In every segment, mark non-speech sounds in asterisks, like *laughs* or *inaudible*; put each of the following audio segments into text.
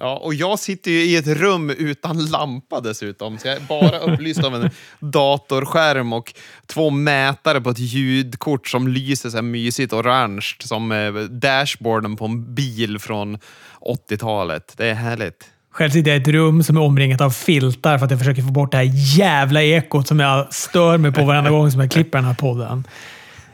Ja, och jag sitter ju i ett rum utan lampa dessutom, så jag är bara *laughs* upplyst av en datorskärm och två mätare på ett ljudkort som lyser så här mysigt orange som eh, dashboarden på en bil från 80-talet. Det är härligt. Själv sitter jag i ett rum som är omringat av filtar för att jag försöker få bort det här jävla ekot som jag stör mig på varenda gång som jag klipper den här podden.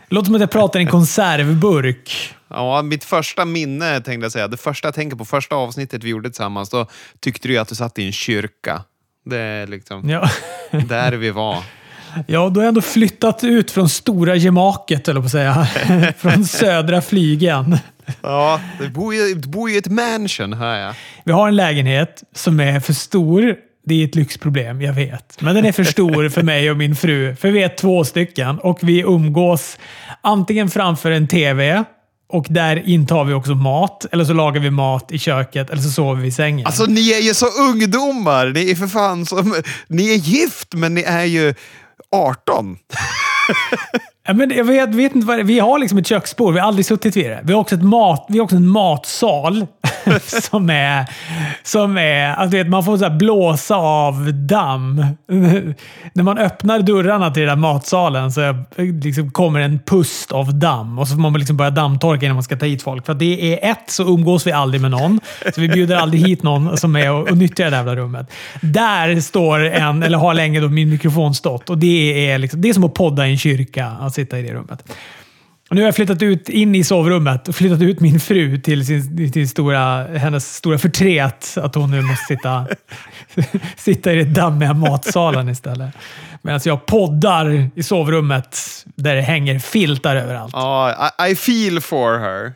Det låter som att jag pratar i en konservburk. Ja, mitt första minne tänkte jag säga. Det första jag tänker på, första avsnittet vi gjorde tillsammans, då tyckte du att du satt i en kyrka. Det är liksom Ja. *laughs* där vi var. Ja, då har jag ändå flyttat ut från stora gemaket, eller på att säga. *laughs* Från södra flygen. Ja, du bor ju, du bor ju i ett mansion, hör jag. Vi har en lägenhet som är för stor. Det är ett lyxproblem, jag vet. Men den är för stor för mig och min fru. För vi är två stycken och vi umgås antingen framför en TV och där intar vi också mat. Eller så lagar vi mat i köket eller så sover vi i sängen. Alltså, ni är ju så ungdomar! Ni är för fan som... Ni är gift, men ni är ju 18. *laughs* Ja, men jag vet, vet inte vad det, Vi har liksom ett köksbord. Vi har aldrig suttit vid det. Vi har också, ett mat, vi har också en matsal *laughs* som är... Som är alltså, vet, man får så här blåsa av damm. *laughs* När man öppnar dörrarna till den där matsalen så liksom kommer en pust av damm och så får man liksom börja dammtorka innan man ska ta hit folk. För att det är ett, så umgås vi aldrig med någon. Så vi bjuder aldrig hit någon som är och, och nyttjar det där jävla rummet. Där står en, eller har länge då min mikrofon stått. Och det är, liksom, det är som att podda i en kyrka, Alltså sitta i det rummet. Och nu har jag flyttat ut in i sovrummet och flyttat ut min fru till, sin, till stora, hennes stora förtret. Att hon nu måste sitta, *laughs* sitta i den dammiga matsalen istället. Medan jag poddar i sovrummet där det hänger filtar överallt. Ja, I, I feel for her.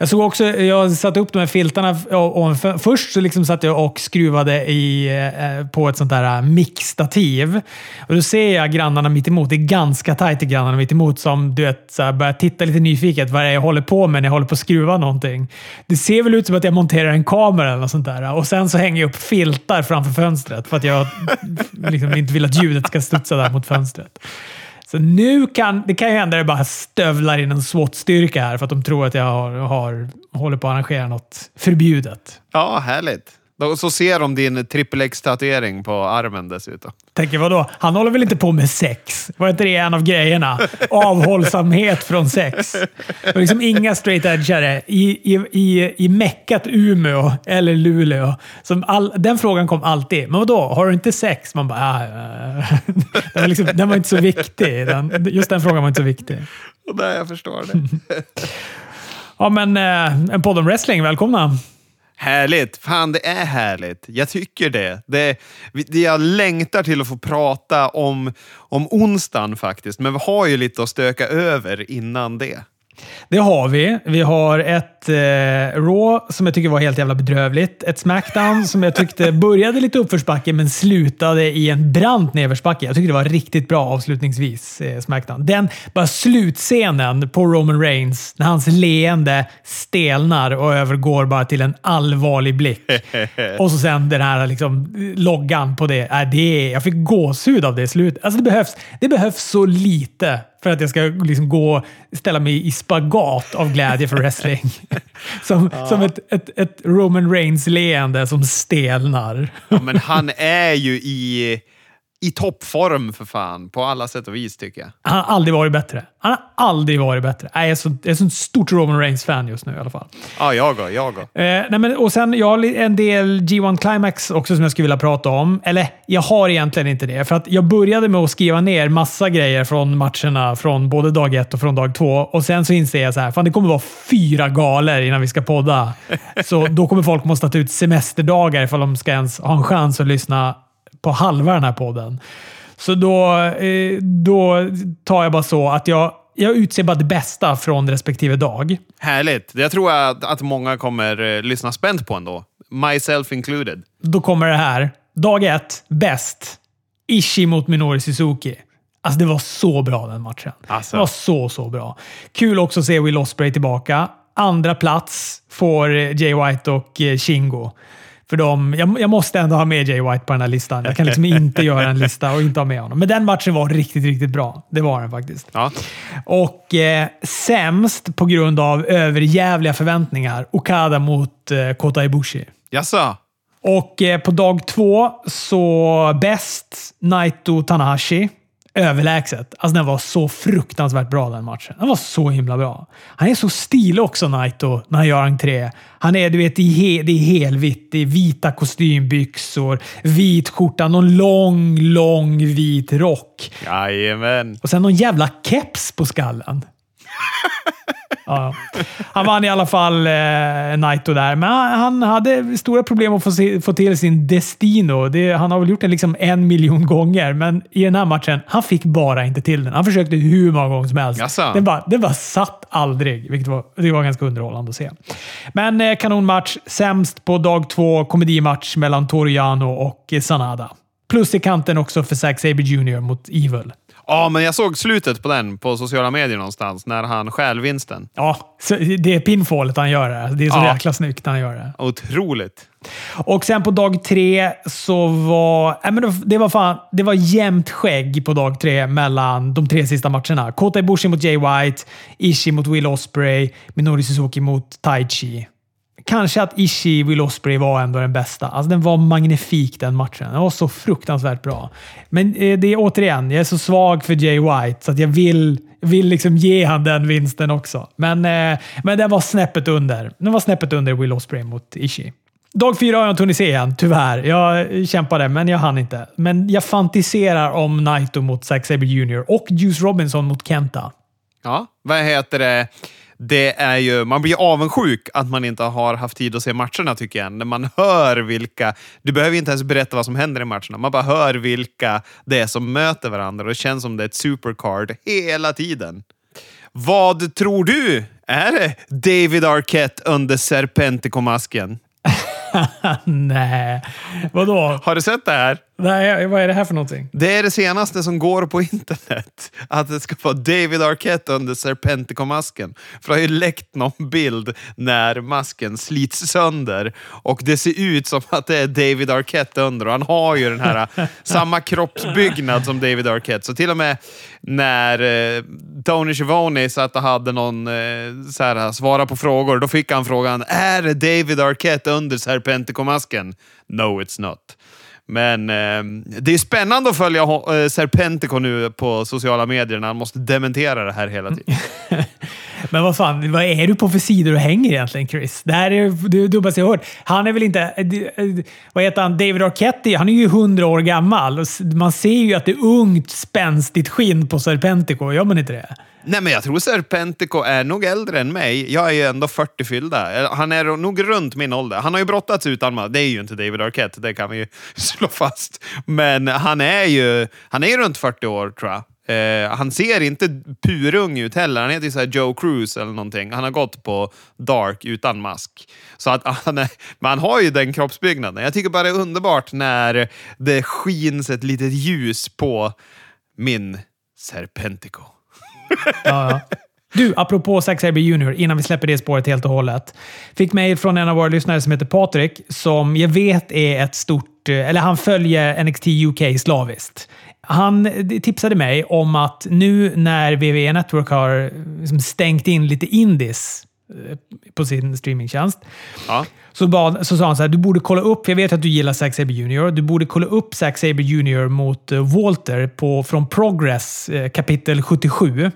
Jag såg också, jag satte upp de här filtarna ovanför. Först så liksom satt jag och skruvade i, eh, på ett sånt där mixstativ. Och då ser jag grannarna mitt emot. Det är ganska tajt till grannarna mitt emot som du vet, så här, börjar titta lite nyfiket vad det är jag håller på med när jag håller på att skruva någonting. Det ser väl ut som att jag monterar en kamera eller något sånt där. Och sen så hänger jag upp filtar framför fönstret för att jag *laughs* liksom inte vill att ljudet ska studsa där mot fönstret. Så nu kan det kan ju hända att det bara stövlar in en SWAT-styrka här för att de tror att jag har, har, håller på att arrangera något förbjudet. Ja, härligt. Så ser de din trippel X-tatuering på armen dessutom. Tänker vadå? Han håller väl inte på med sex? Var inte det en av grejerna? Avhållsamhet från sex. Det var liksom inga straight edgare i, i, i, i meckat Umeå eller Luleå. Som all, den frågan kom alltid. Men vadå? Har du inte sex? Man bara... Ah, ah. *laughs* Den, var liksom, den var inte så viktig. Den, just den frågan var inte så viktig. Nej, jag förstår det. *laughs* Ja, men eh, en podd om wrestling. Välkomna! Härligt! Fan, det är härligt. Jag tycker det. det, det jag längtar till att få prata om, om onsdagen faktiskt, men vi har ju lite att stöka över innan det. Det har vi. Vi har ett eh, Raw som jag tycker var helt jävla bedrövligt. Ett Smackdown som jag tyckte *laughs* började lite uppförsbacke men slutade i en brant nedförsbacke. Jag tyckte det var riktigt bra avslutningsvis, eh, Smackdown. Den bara slutscenen på Roman Reigns när hans leende stelnar och övergår bara till en allvarlig blick. *laughs* och så sen den här liksom, loggan på det. Är det jag fick gåshud av det slutet. Alltså det, behövs, det behövs så lite för att jag ska liksom gå ställa mig i spagat av glädje för wrestling. *laughs* som Ja. som ett, ett, ett Roman Reigns-leende som stelnar. Ja, men han är ju i, i toppform för fan, på alla sätt och vis tycker jag. Han har aldrig varit bättre. Han har aldrig varit bättre. Nej, Jag är så, jag är så ett stort Roman Reigns-fan just nu i alla fall. Ja, jag går, jag går. Eh, nej men, och sen, jag har en del G1 Climax också som jag skulle vilja prata om. Eller, jag har egentligen inte det. För att jag började med att skriva ner massa grejer från matcherna från både dag ett och från dag två. Och sen så inser jag så här, fan det kommer vara fyra galer innan vi ska podda. *laughs* Så då kommer folk måste ta ut semesterdagar ifall de ska ens ha en chans att lyssna på halva den här podden. Så då, eh, då tar jag bara så att jag, jag utser bara det bästa från respektive dag. Härligt. Jag tror att, att många kommer eh, lyssna spänt på ändå. Myself included. Då kommer det här. Dag ett, bäst. Ishii mot Minoru Suzuki. Alltså det var så bra den matchen. Alltså. Det var så, så bra. Kul också att se Will Ospreay tillbaka. Andra plats får eh, Jay White och Shingo. För de, jag, jag måste ändå ha med Jay White på den här listan. Jag kan liksom *laughs* inte göra en lista och inte ha med honom. Men den matchen var riktigt, riktigt bra. Det var den faktiskt. Ja. Och eh, sämst på grund av överjävliga förväntningar. Okada mot eh, Kota Ibushi. Jaså? Och eh, på dag två så bäst Naito Tanahashi. Överlägset. Alltså den var så fruktansvärt bra den matchen. Den var så himla bra. Han är så stilig också Naito när han gör entré. Han är, du vet, i he, det är helvitt. Det är vita kostymbyxor, vit skjorta, någon lång, lång vit rock. Jajamän. Och sen någon jävla keps på skallen. Ja. Han vann i alla fall eh, Naito där, men han, hade stora problem att få, se, få till sin Destino. Det, han har väl gjort den liksom en miljon gånger, men i den här matchen, han fick bara inte till den. Han försökte hur många gånger som helst. Jaså? Den bara, den bara satt aldrig, vilket var, det var ganska underhållande att se. Men eh, kanonmatch. Sämst på dag två, komedimatch mellan Toriano och Sanada. Plus i kanten också för Zack Sabre Jr mot Evil. Ja, men jag såg slutet på den på sociala medier någonstans, när han stjäl vinsten. Ja, det är pinfallet han gör det. Det är så Ja. jäkla snyggt han gör det. Otroligt. Och sen på dag tre så var... Nej, men det- var fan... Det var jämnt skägg på dag tre mellan de tre sista matcherna. Kota Ibushi mot Jay White, Ishii mot Will Ospreay, Minori Suzuki mot Taichi. Kanske att Ishii Will Osprey var ändå den bästa. Alltså den var magnifik den matchen. Den var så fruktansvärt bra. Men eh, det är återigen, jag är så svag för Jay White så att jag vill, vill liksom ge han den vinsten också. Men, eh, men den var snäppet under. Den var snäppet under Will Osprey mot Ishii. Dag fyra har jag inte hunnit se än, tyvärr. Jag kämpade, men jag hann inte. Men jag fantiserar om Naito mot Zack Sabre Jr. och Juice Robinson mot Kenta. Ja, vad heter det? Det är ju, man blir avundsjuk att man inte har haft tid att se matcherna tycker jag. När man hör vilka... Du behöver inte ens berätta vad som händer i matcherna. Man bara hör vilka det är som möter varandra och det känns som det är ett supercard hela tiden. Vad tror du? Är det David Arquette under Serpentico-masken? *laughs* Nej, vadå? Har du sett det här? Nej, vad är det här för någonting? Det är det senaste som går på internet. Att det ska vara David Arquette under Serpentico-masken. För det har ju läckt någon bild när masken slits sönder och det ser ut som att det är David Arquette under. Och han har ju den här äh, samma kroppsbyggnad som David Arquette. Så till och med när eh, Tony Schiavone satt och hade någon eh, så här, svara på frågor, då fick han frågan är det David Arquette under Serpentico-masken? No, it's not. Men eh, det är spännande att följa eh, Serpentico nu på sociala medier när han måste dementera det här hela tiden. *laughs* Men vad fan, vad är du på för sidor och hänger egentligen Chris? Det här är det dummaste jag har hört. Han är väl inte... Eh, eh, vad heter han? David Arquette, han är ju hundra år gammal. Man ser ju att det är ungt, spänstigt skinn på Serpentico. Gör man inte det? Nej, men jag tror Serpentico är nog äldre än mig. Jag är ju ändå 40 fyllda. Eh, han är nog runt min ålder. Han har ju brottats utan man. Det är ju inte David Arquette, det kan vi ju *laughs* slå fast. Men han är ju, han är ju runt 40 år, tror jag. Eh, han ser inte purung ut heller. Han heter ju så här Joe Cruise eller någonting. Han har gått på Dark utan mask. Så att *laughs* han är, men han har ju den kroppsbyggnaden. Jag tycker bara det är underbart när det skins ett litet ljus på min Serpentico. Ja, ja. Du, apropå Zack Sabre Jr. innan vi släpper det spåret helt och hållet. Fick mejl från en av våra lyssnare som heter Patrik, som jag vet är ett stort... eh, Eller han följer NXT UK slaviskt. Han tipsade mig om att nu när WWE Network har eh, liksom stängt in lite indies eh, på sin streamingtjänst, Ja. så, bad, så sa han så här, du borde kolla upp, jag vet att du gillar Zack Sabre Jr. Du borde kolla upp Zack Sabre Jr. mot Walter på, från Progress kapitel 77.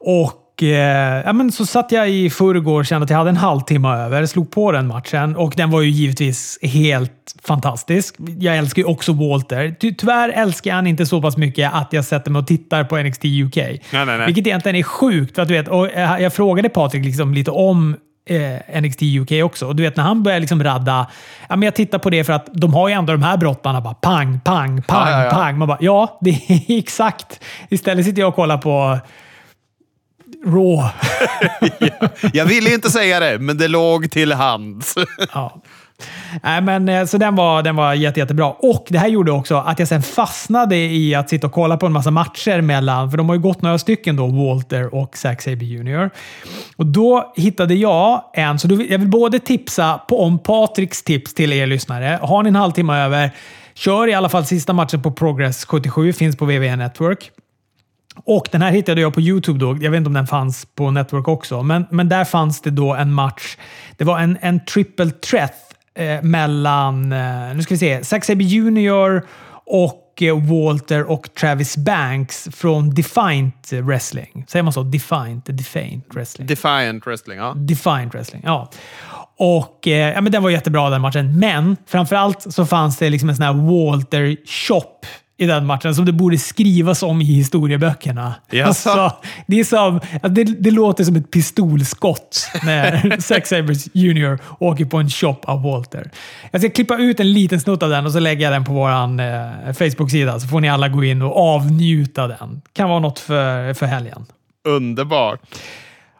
Och eh, ja, men så satt jag i förrgår och kände att jag hade en halvtimme över. Slog på den matchen och den var ju givetvis helt fantastisk. Jag älskar ju också Walter. Ty tyvärr älskar jag han inte så pass mycket att jag sätter mig och tittar på NXT UK. Nej, nej, nej. Vilket egentligen är sjukt. För att, du vet, och eh, jag frågade Patrik liksom lite om eh, NXT UK också. Och du vet när han börjar liksom radda. Ja, men jag tittar på det för att de har ju ändå de här brottarna. Bara pang, pang, pang, Ja, ja, pang. Man bara, ja, det är *laughs* exakt. Istället sitter jag och kollar på Raw. *laughs* Jag ville inte säga det, men det låg till hands. ja. Nej, men, eh, så den var, den var jätte, jättebra. Och det här gjorde också att jag sen fastnade i att sitta och kolla på en massa matcher mellan, för de har ju gått några stycken då, Walter och Zack Sabre Jr. Och då hittade jag en, så då, jag vill både tipsa på, om Patriks tips till er lyssnare. Har ni en halvtimme över, kör i alla fall sista matchen på Progress 77, finns på VVN Network. Och den här hittade jag på YouTube då. Jag vet inte om den fanns på Network också, men, men där fanns det då en match. Det var en, en triple threat eh, mellan, eh, nu ska vi se, Zack Sabre Jr och eh, Walter och Travis Banks från Defiant Wrestling. Säger man så? Defiant? Defiant Wrestling? Defiant Wrestling, ja. Defiant Wrestling, ja. Och eh, ja, men den var jättebra den matchen. Men framförallt så fanns det liksom en sån här Walter Shop i den matchen som det borde skrivas om i historieböckerna. Jaså? Alltså, det, är som, det, det låter som ett pistolskott när *laughs* Zack Sabres Jr åker på en shop av Walter. Jag ska klippa ut en liten snutt av den och så lägger jag den på vår eh, Facebook-sida så får ni alla gå in och avnjuta den. Kan vara något för, för helgen. Underbart.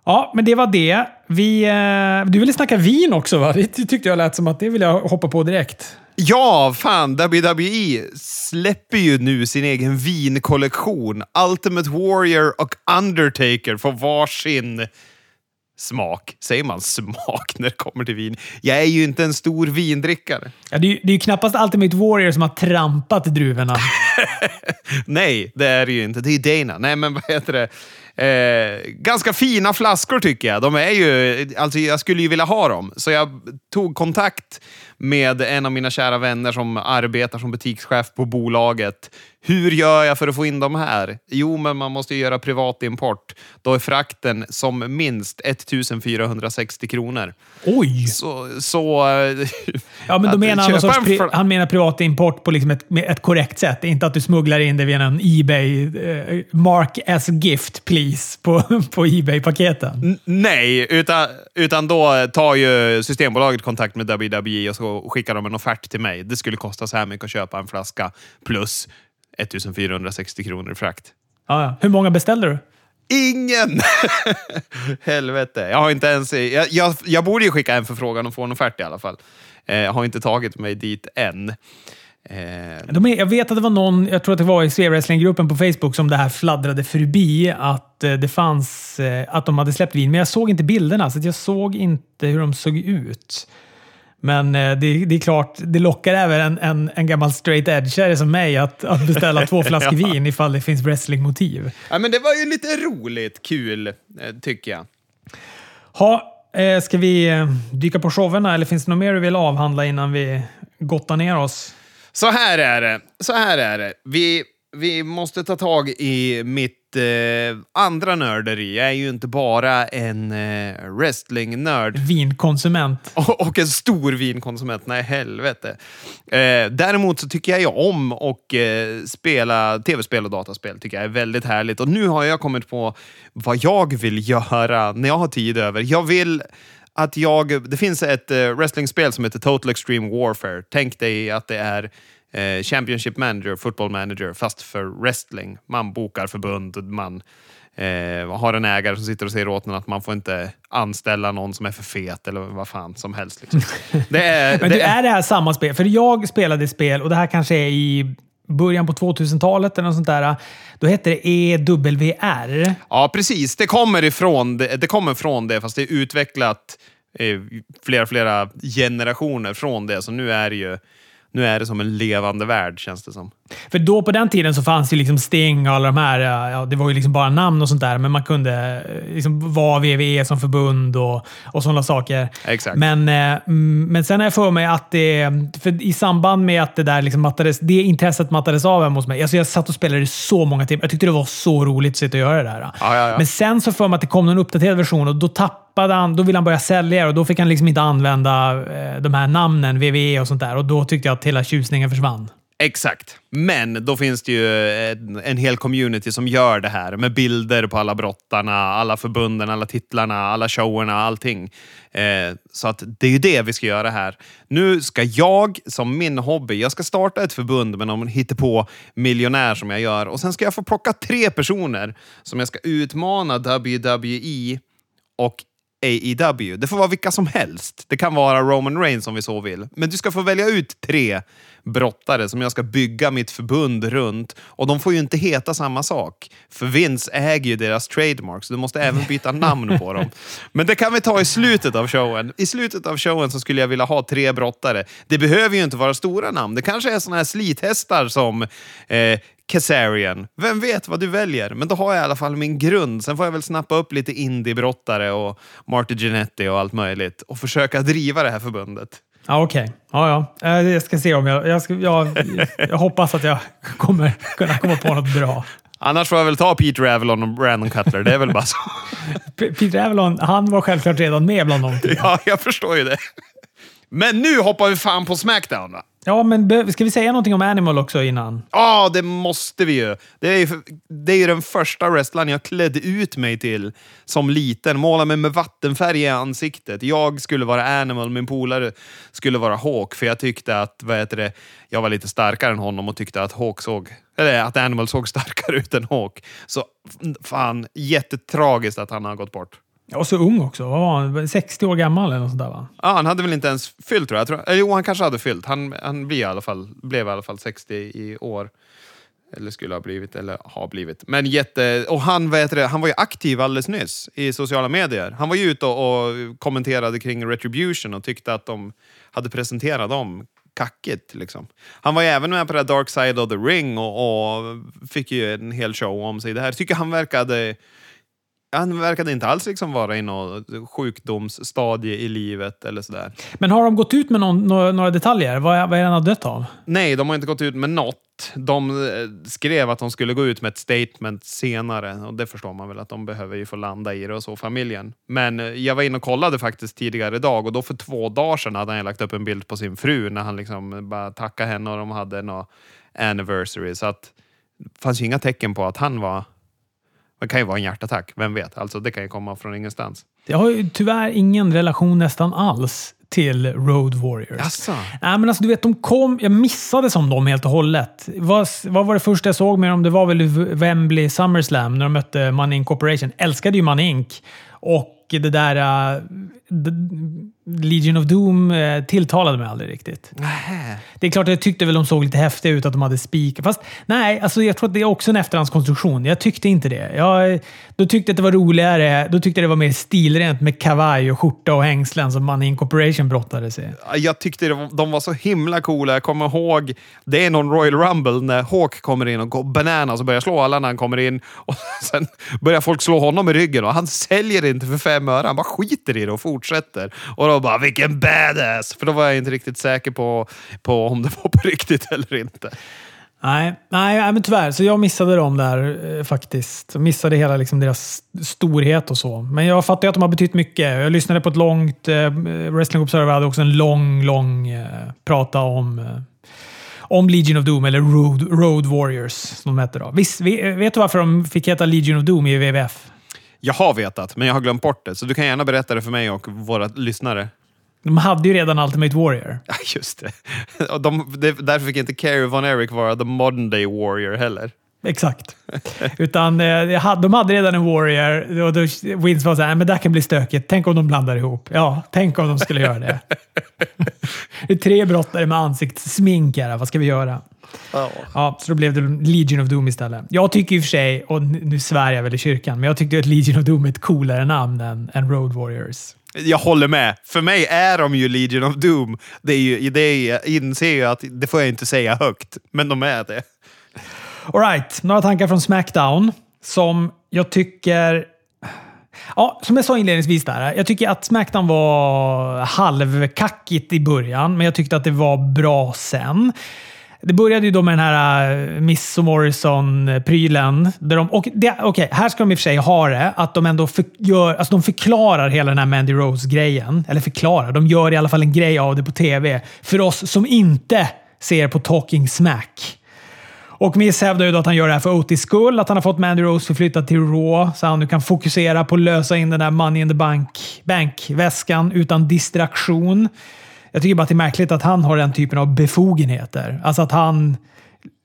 Ja, men det var det. Vi, eh, du ville snacka vin också va? Det tyckte jag lät som att det vill jag hoppa på direkt. Ja, fan. WWE släpper ju nu sin egen vinkollektion. Ultimate Warrior och Undertaker får varsin smak. Säger man smak när det kommer till vin? Jag är ju inte en stor vindrickare. Ja, det, är, det är ju knappast Ultimate Warrior som har trampat druvorna. *laughs* Nej, det är det ju inte. Det är Dana. Nej, men vad heter det? Eh, ganska fina flaskor tycker jag. De är ju, alltså jag skulle ju vilja ha dem, så jag tog kontakt med en av mina kära vänner som arbetar som butikschef på bolaget. Hur gör jag för att få in dem här? Jo, men man måste göra privatimport. Då är frakten som minst 1460 kronor. Oj! Så... så ja, men då *laughs* menar han, sorts pri han menar privatimport på liksom ett, ett korrekt sätt. Inte att du smugglar in det via en Ebay. Eh, mark as gift please på, *laughs* på Ebay-paketen. Nej, utan, utan då tar ju Systembolaget kontakt med WWE och så skickar de en offert till mig. Det skulle kosta så här mycket att köpa en flaska plus 1460 kronor i frakt. Ah, ja. Hur många beställde du? Ingen! *laughs* Helvete. Jag har inte ens... Jag, jag, jag borde ju skicka en förfrågan och få en offert i alla fall. Eh, jag har inte tagit mig dit än. Eh. De är, jag vet att det var någon, jag tror att det var i Svea-wrestling-gruppen på Facebook, som det här fladdrade förbi att eh, det fanns, att de hade släppt vin. Men jag såg inte bilderna, så jag såg inte hur de såg ut. Men det, det, är klart, det lockar även en, en, en gammal straight edgare som mig att, att beställa två *laughs* flaskor ja. vin ifall det finns wrestlingmotiv. Ja, men det var ju lite roligt, kul, tycker jag. Ha, ska vi dyka på showerna eller finns det något mer du vill avhandla innan vi gottar ner oss? Så här är det. Så här är det. Vi, vi måste ta tag i mitt eh, andra nörderi. Jag är ju inte bara en eh, wrestling-nörd. Vinkonsument. *laughs* Och, och, en stor vinkonsument. Nej, helvete. Eh, däremot så tycker jag ju om att eh, spela tv-spel och dataspel. tycker jag är väldigt härligt. Och nu har jag kommit på vad jag vill göra när jag har tid över. Jag vill att jag... Det finns ett uh, wrestlingspel som heter Total Extreme Warfare. Tänk dig att det är uh, Championship Manager, Football Manager, fast för wrestling. Man bokar förbund, man uh, har en ägare som sitter och säger åt en att man får inte anställa någon som är för fet eller vad fan som helst. Liksom. *laughs* Det är, Men det är, är det här samma spel? För jag spelade spel, och det här kanske är i början på 2000-talet eller något sånt där. Då hette det EWR. Ja, precis. Det kommer ifrån det, det kommer från det, fast det är utvecklat eh, flera, flera generationer från det. Så nu är det ju nu är det som en levande värld, känns det som. För då på den tiden så fanns ju liksom Sting och alla de här. Ja, det var ju liksom bara namn och sånt där, men man kunde eh, liksom vara WWE som förbund och, och sådana saker. Exakt. Men, eh, men sen har jag för mig att det, för i samband med att det där liksom mattades, det intresset mattades av hemma hos mig. Alltså jag satt och spelade så många timmar. Jag tyckte det var så roligt att sitta och göra det där. Ja, ja, ja. Men sen så för mig att det kom någon uppdaterad version och då tappade han, då ville han börja sälja och då fick han liksom inte använda eh, de här namnen, WWE och sånt där. Och då tyckte jag att hela tjusningen försvann. Exakt. Men då finns det ju en, en, hel community som gör det här med bilder på alla brottarna, alla förbunden, alla titlarna, alla showerna, allting. Eh, så att det är ju det vi ska göra här. Nu ska jag, som min hobby, jag ska starta ett förbund med någon på miljonär som jag gör och sen ska jag få plocka tre personer som jag ska utmana WWE och AEW. Det får vara vilka som helst. Det kan vara Roman Reigns om vi så vill. Men du ska få välja ut tre brottare som jag ska bygga mitt förbund runt. Och de får ju inte heta samma sak. För Vince äger ju deras trademarks. Du måste även byta namn på dem. *laughs* Men det kan vi ta i slutet av showen. I slutet av showen så skulle jag vilja ha tre brottare. Det behöver ju inte vara stora namn. Det kanske är såna här slithästar som eh, Kazarian. Vem vet vad du väljer? Men då har jag i alla fall min grund. Sen får jag väl snappa upp lite indiebrottare och Marty Jannetty och allt möjligt och försöka driva det här förbundet. Ja, okej. Ja, ja. Eh, Jag ska se om jag... Jag, ska, jag, jag hoppas att jag kommer kunna komma på något bra. Annars får jag väl ta Peter Avalon och Brandon Cutler. Det är väl bara så. Peter Avalon, han var självklart redan med bland de tre. Ja, jag förstår ju det. Men nu hoppar vi fan på Smackdown va? Ja, men ska vi säga någonting om Animal också innan? Ja, det måste vi ju. Det är ju, det är ju den första wrestlern jag klädde ut mig till som liten. Målade mig med vattenfärg i ansiktet. Jag skulle vara Animal, min polare skulle vara Hawk. För jag tyckte att, vad heter det, jag var lite starkare än honom och tyckte att Hawk såg, eller att Animal såg starkare *laughs* ut än Hawk. Så fan, jättetragiskt att han har gått bort. Och så ung också. Vad var han? 60 år gammal eller något sånt där va? Ja, han hade väl inte ens fyllt tror jag. jag tror, eller, jo, han kanske hade fyllt. Han, han blev, i alla fall, blev i alla fall 60 i år. Eller skulle ha blivit, eller har blivit. Men jätte... Och han, vet det, han var ju aktiv alldeles nyss i sociala medier. Han var ju ute och, och kommenterade kring Retribution och tyckte att de hade presenterat dem kackigt. Liksom. Han var ju även med på det Dark Side of the Ring och, och fick ju en hel show om sig. Det här tycker han verkade... Han verkade inte alls liksom vara i något sjukdomsstadie i livet eller sådär. Men har de gått ut med någon, några, detaljer? Vad är, vad är han har dött av? Nej, de har inte gått ut med något. De eh, skrev att de skulle gå ut med ett statement senare och det förstår man väl att de behöver ju få landa i det och så, familjen. Men eh, jag var inne och kollade faktiskt tidigare idag och då för två dagar sedan hade han lagt upp en bild på sin fru när han liksom bara tackade henne och de hade någon anniversary. Så att det fanns ju inga tecken på att han var... Det kan ju vara en hjärtattack, vem vet? Alltså det kan ju komma från ingenstans. Jag har ju tyvärr ingen relation nästan alls till Road Warriors. Jaså? Nej, men alltså, du vet, de kom, jag missade som dem helt och hållet. Vad, vad var det första jag såg med dem? Det var väl Wembley SummerSlam när de mötte Money Inc Corporation. Älskade ju Money Inc. Och det där uh, Legion of Doom uh, tilltalade mig aldrig riktigt. Nähä. Det är klart, jag tyckte väl de såg lite häftiga ut, att de hade spikar. Fast nej, alltså jag tror att det är också en efterhandskonstruktion. Jag tyckte inte det. Jag, då tyckte jag att det var roligare. Då tyckte jag det var mer stilrent med kavaj och skjorta och hängslen som Money Inc Corporation brottade sig. Jag tyckte var- de var så himla coola. Jag kommer ihåg, det är någon Royal Rumble när Hawk kommer in och går bananas och börjar slå alla när han kommer in. Och *laughs* sen börjar folk slå honom i ryggen och han säljer inte för fem öre. Han bara skiter i det och fortsätter. Och då bara, vilken badass! För då var jag inte riktigt säker på, på om det var på *laughs* riktigt eller inte. Nej, nej, nej, men tyvärr. Så jag missade dem där eh, faktiskt. Jag missade hela liksom, deras storhet och så. Men jag fattar ju att de har betytt mycket. Jag lyssnade på ett långt... Eh, Wrestling Observer hade också en lång, lång eh, prata om, eh, om Legion of Doom, eller Road, Road Warriors som de hette då. Visst, eh, vet du varför de fick heta Legion of Doom i WWF? Jag har vetat, men jag har glömt bort det. Så du kan gärna berätta det för mig och våra lyssnare. De hade ju redan Ultimate Warrior. Ja, just det. *laughs* De, det. Därför fick inte Kerry Von Erich vara the modern day warrior heller. Exakt. *laughs* Utan eh, de hade redan en Warrior och då Vince var såhär, men det här kan bli stökigt. Tänk om de blandar ihop. Ja, tänk om de skulle göra det. *laughs* det är tre brottare med ansiktssmink här. Vad ska vi göra? Ja, så då blev det Legion of Doom istället. Jag tycker i och för sig, och nu nu svär jag väl i kyrkan, men jag tyckte att Legion of Doom är ett coolare namn än, än Road Warriors. Jag håller med. För mig är de ju Legion of Doom. Det, är ju, det är, jag inser ju att det får jag inte säga högt, men de är det. Alright, några tankar från Smackdown som jag tycker... Ja, som jag sa inledningsvis där. Jag tycker att Smackdown var halvkackigt i början, men jag tyckte att det var bra sen. Det började ju då med den här eh, Miss Morrison-prylen. De, och det, okej, här ska de i och för sig ha det, att de ändå för, gör, alltså de förklarar hela den här Mandy Rose-grejen. Eller förklarar, de gör i alla fall en grej av det på tv. För oss som inte ser på Talking Smack. Och Miss hävdar ju då att han gör det här för Otis skull. Att han har fått Mandy Rose förflyttad till Raw så han nu kan fokusera på att lösa in den där Money in the Bank, Bank-väskan utan distraktion. Jag tycker bara att det är märkligt att han har den typen av befogenheter. Alltså att han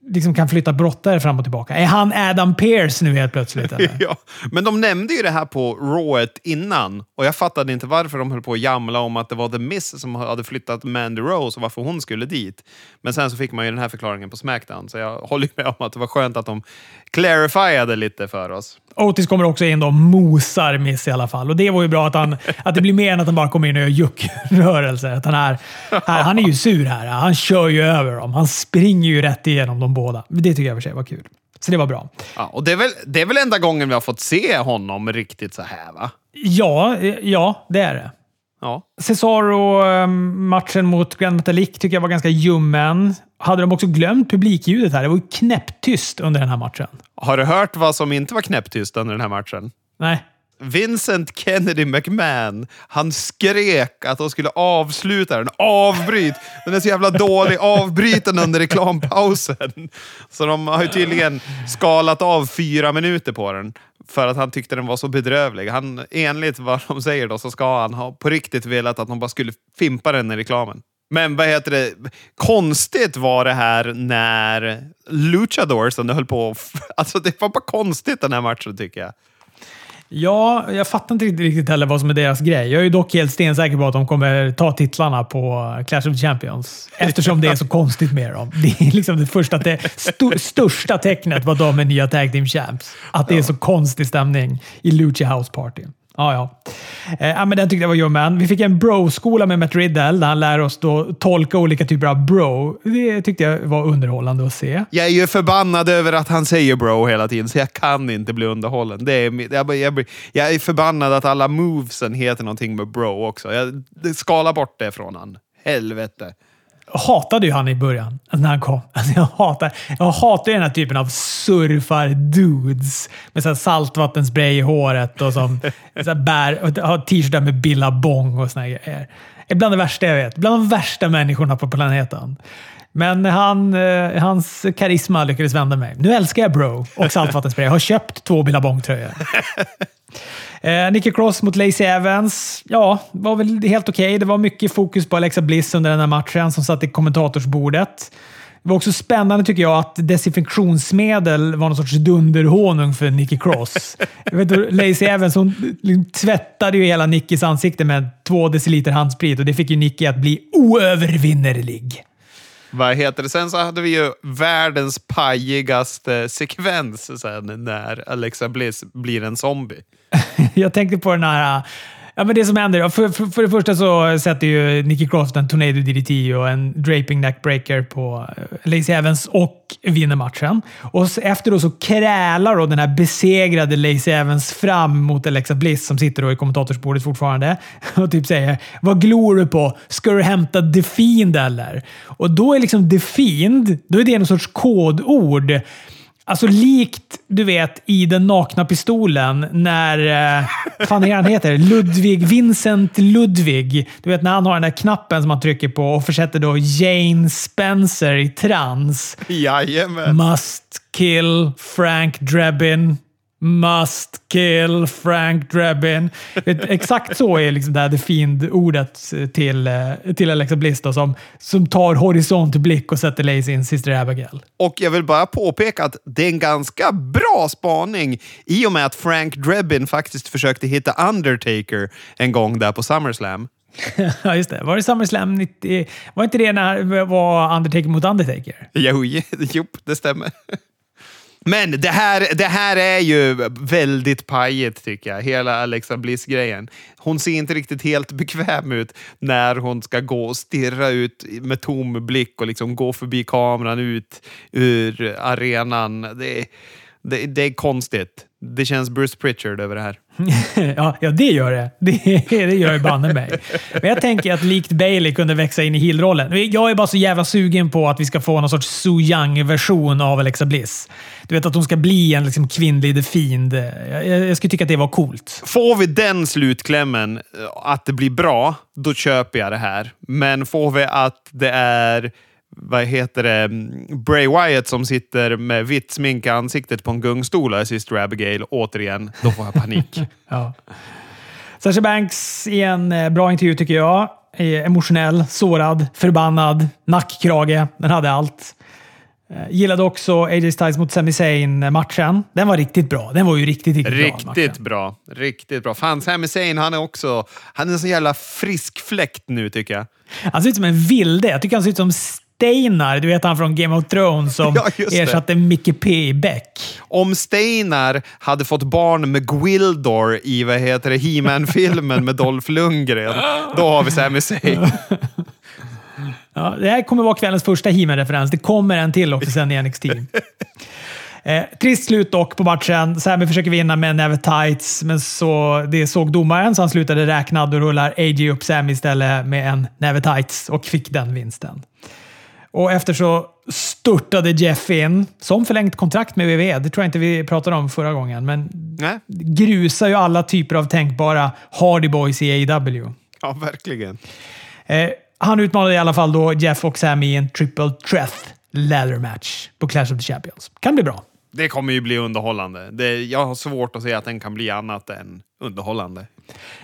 liksom kan flytta brottare fram och tillbaka. Är han Adam Pearce nu helt plötsligt? *laughs* Eller? Ja, men de nämnde ju det här på Rawet innan och jag fattade inte varför de höll på att jamla om att det var The Miss som hade flyttat Mandy Rose och varför hon skulle dit. Men sen så fick man ju den här förklaringen på Smackdown, så jag håller med om att det var skönt att de clarifierade lite för oss. Otis kommer också in och mosar Miss i alla fall. Och det var ju bra att, han, *laughs* att det blir mer än att han bara kommer in och gör juckrörelser. Att han, är, här, han är ju sur här. Han kör ju över dem. Han springer ju rätt igenom dem båda. Det tycker jag för sig var kul. Så det var bra. Ja, och det är, väl, det är väl enda gången vi har fått se honom riktigt så här, va? Ja, eh, ja det är det. Ja. Cesaro-matchen mot Grand Metalik tycker jag var ganska ljummen. Hade de också glömt publikljudet här? Det var ju knäpptyst under den här matchen. Har du hört vad som inte var knäpptyst under den här matchen? Nej. Vincent Kennedy McMahon, han skrek att de skulle avsluta den. Avbryt! Den är så jävla dålig. Avbryt den under reklampausen. Så de har ju tydligen skalat av fyra minuter på den. För att han tyckte den var så bedrövlig. Han, enligt vad de säger då, så ska han ha på riktigt velat att de bara skulle fimpa den i reklamen. Men vad heter det? Konstigt var det här när Luchadorsen höll på. *laughs* Alltså det var bara konstigt den här matchen tycker jag. Ja, jag fattar inte riktigt heller vad som är deras grej. Jag är ju dock helt stensäker på att de kommer ta titlarna på Clash of Champions. Eftersom det är så konstigt med dem. Det är liksom det första te st största tecknet på att de är nya Tag Team Champs. Att det är så konstig stämning i Lucha House Party. Ja, ja. Eh, men den tyckte jag var ljummen. Vi fick en bro-skola med Matt Riddle där han lär oss då tolka olika typer av bro. Det tyckte jag var underhållande att se. Jag är ju förbannad över att han säger bro hela tiden, så jag kan inte bli underhållen. Det är, jag, jag, jag är förbannad att alla movesen heter någonting med bro också. Jag skalar bort det från han. Helvete hatade ju han i början, när han kom. Alltså *laughs* jag hatar, jag hatar den här typen av surfar-dudes med så saltvattenspray i håret och som *laughs* så bär, och har t-shirtar med Billabong och såna grejer. Det är bland det värsta jag vet. Bland de värsta människorna på planeten. Men han, eh, hans karisma lyckades vända mig. Nu älskar jag Bro och saltvattenspray. Jag har köpt två Billabong-tröjor. *laughs* Eh, Nicky Cross mot Lacey Evans. Ja, var väl helt okej. Okay. Det var mycket fokus på Alexa Bliss under den här matchen som satt i kommentatorsbordet. Det var också spännande tycker jag att desinfektionsmedel var någon sorts dunderhonung för Nicky Cross. *laughs* jag vet, Lacey Evans hon liksom tvättade ju hela Nickys ansikte med två deciliter handsprit och det fick ju Nicky att bli oövervinnerlig. Vad heter det? Sen så hade vi ju världens pajigaste sekvens sen när Alexa Bliss blir en zombie. *laughs* jag tänkte på den här Ja, men det som händer, för, för, för det första så sätter ju Nicky Croft en Tornado DDT och en Draping Neckbreaker på eh, Lacey Evans och vinner matchen. Och efter då så krälar då den här besegrade Lacey Evans fram mot Alexa Bliss som sitter då i kommentatorsbordet fortfarande *laughs* och typ säger “Vad glor du på? Ska du hämta The Fiend eller?” Och då är liksom The Fiend, då är det någon sorts kodord Alltså likt, du vet, i den nakna pistolen när... Eh, fan är han heter? Ludvig. Vincent Ludvig. Du vet när han har den där knappen som man trycker på och försätter då Jane Spencer i trans. Jajamän. Must kill Frank Drebin. Must kill Frank Drebin. Exakt så är liksom det här Fiend-ordet till, eh, till Alexa Bliss då, som, som tar horisontblick och sätter Lazy in Sister Abigail. Och jag vill bara påpeka att det är en ganska bra spaning i och med att Frank Drebin faktiskt försökte hitta Undertaker en gång där på SummerSlam. *laughs* Ja, just det. Var det SummerSlam 90? Var inte det när det var Undertaker mot Undertaker? Jo, *laughs* jo det stämmer. Men det här, det här är ju väldigt pajigt tycker jag, hela Alexa Bliss-grejen. Hon ser inte riktigt helt bekväm ut när hon ska gå och stirra ut med tom blick och liksom gå förbi kameran ut ur arenan. Det, det, det är konstigt. Det känns Bruce Pritchard över det här. *laughs* ja, ja, det gör det. Det, *laughs* det gör det banne mig. Men jag tänker att likt Bailey kunde växa in i heel-rollen. Jag är bara så jävla sugen på att vi ska få någon sorts Su Yang-version av Alexa Bliss. Du vet att hon ska bli en liksom kvinnlig The Fiend. Jag, jag skulle tycka att det var coolt. Får vi den slutklämmen, eh, att det blir bra, då köper jag det här. Men får vi att det är vad heter det, Bray Wyatt som sitter med vitt smink i ansiktet på en gungstol och är Abigail återigen, då får jag panik. *laughs* ja. Sasha Banks i en eh, bra intervju tycker jag. Emotionell, sårad, förbannad, nackkrage. Den hade allt. Eh, gillade också AJ Styles mot Sami Zayn-matchen. Den var riktigt bra. Den var ju riktigt, riktigt, riktigt bra. bra. Riktigt bra. Fan, Sami Zayn, han är också... Han är en sån jävla frisk fläkt nu, tycker jag. Han ser ut som en vilde. Jag tycker han ser ut som Steinar, du vet han från Game of Thrones som *laughs* ja, ersatte Mickey P. Beck. Om Steinar hade fått barn med Gwildor i vad heter det, He-Man-filmen med Dolph Lundgren, då har vi Sami *laughs* Zayn. Ja, det här kommer vara kvällens första He-Man-referens. Det kommer en till också sen i NXT. *laughs* Eh, trist slut dock på matchen. Sammy försöker vinna med näve tights, men så, det såg domaren så han slutade räkna. Då rullar AJ upp Sammy istället med en näve tights och fick den vinsten. Och efter så störtade Jeff in, som förlängt kontrakt med WWE. Det tror jag inte vi pratade om förra gången, men Nej. grusar ju alla typer av tänkbara Hardy Boys i AEW. Ja, verkligen. Eh, han utmanade i alla fall då Jeff och Sammy i en triple threat ladder match på Clash of the Champions. Kan bli bra. Det kommer ju bli underhållande. Det, jag har svårt att se att den kan bli annat än underhållande.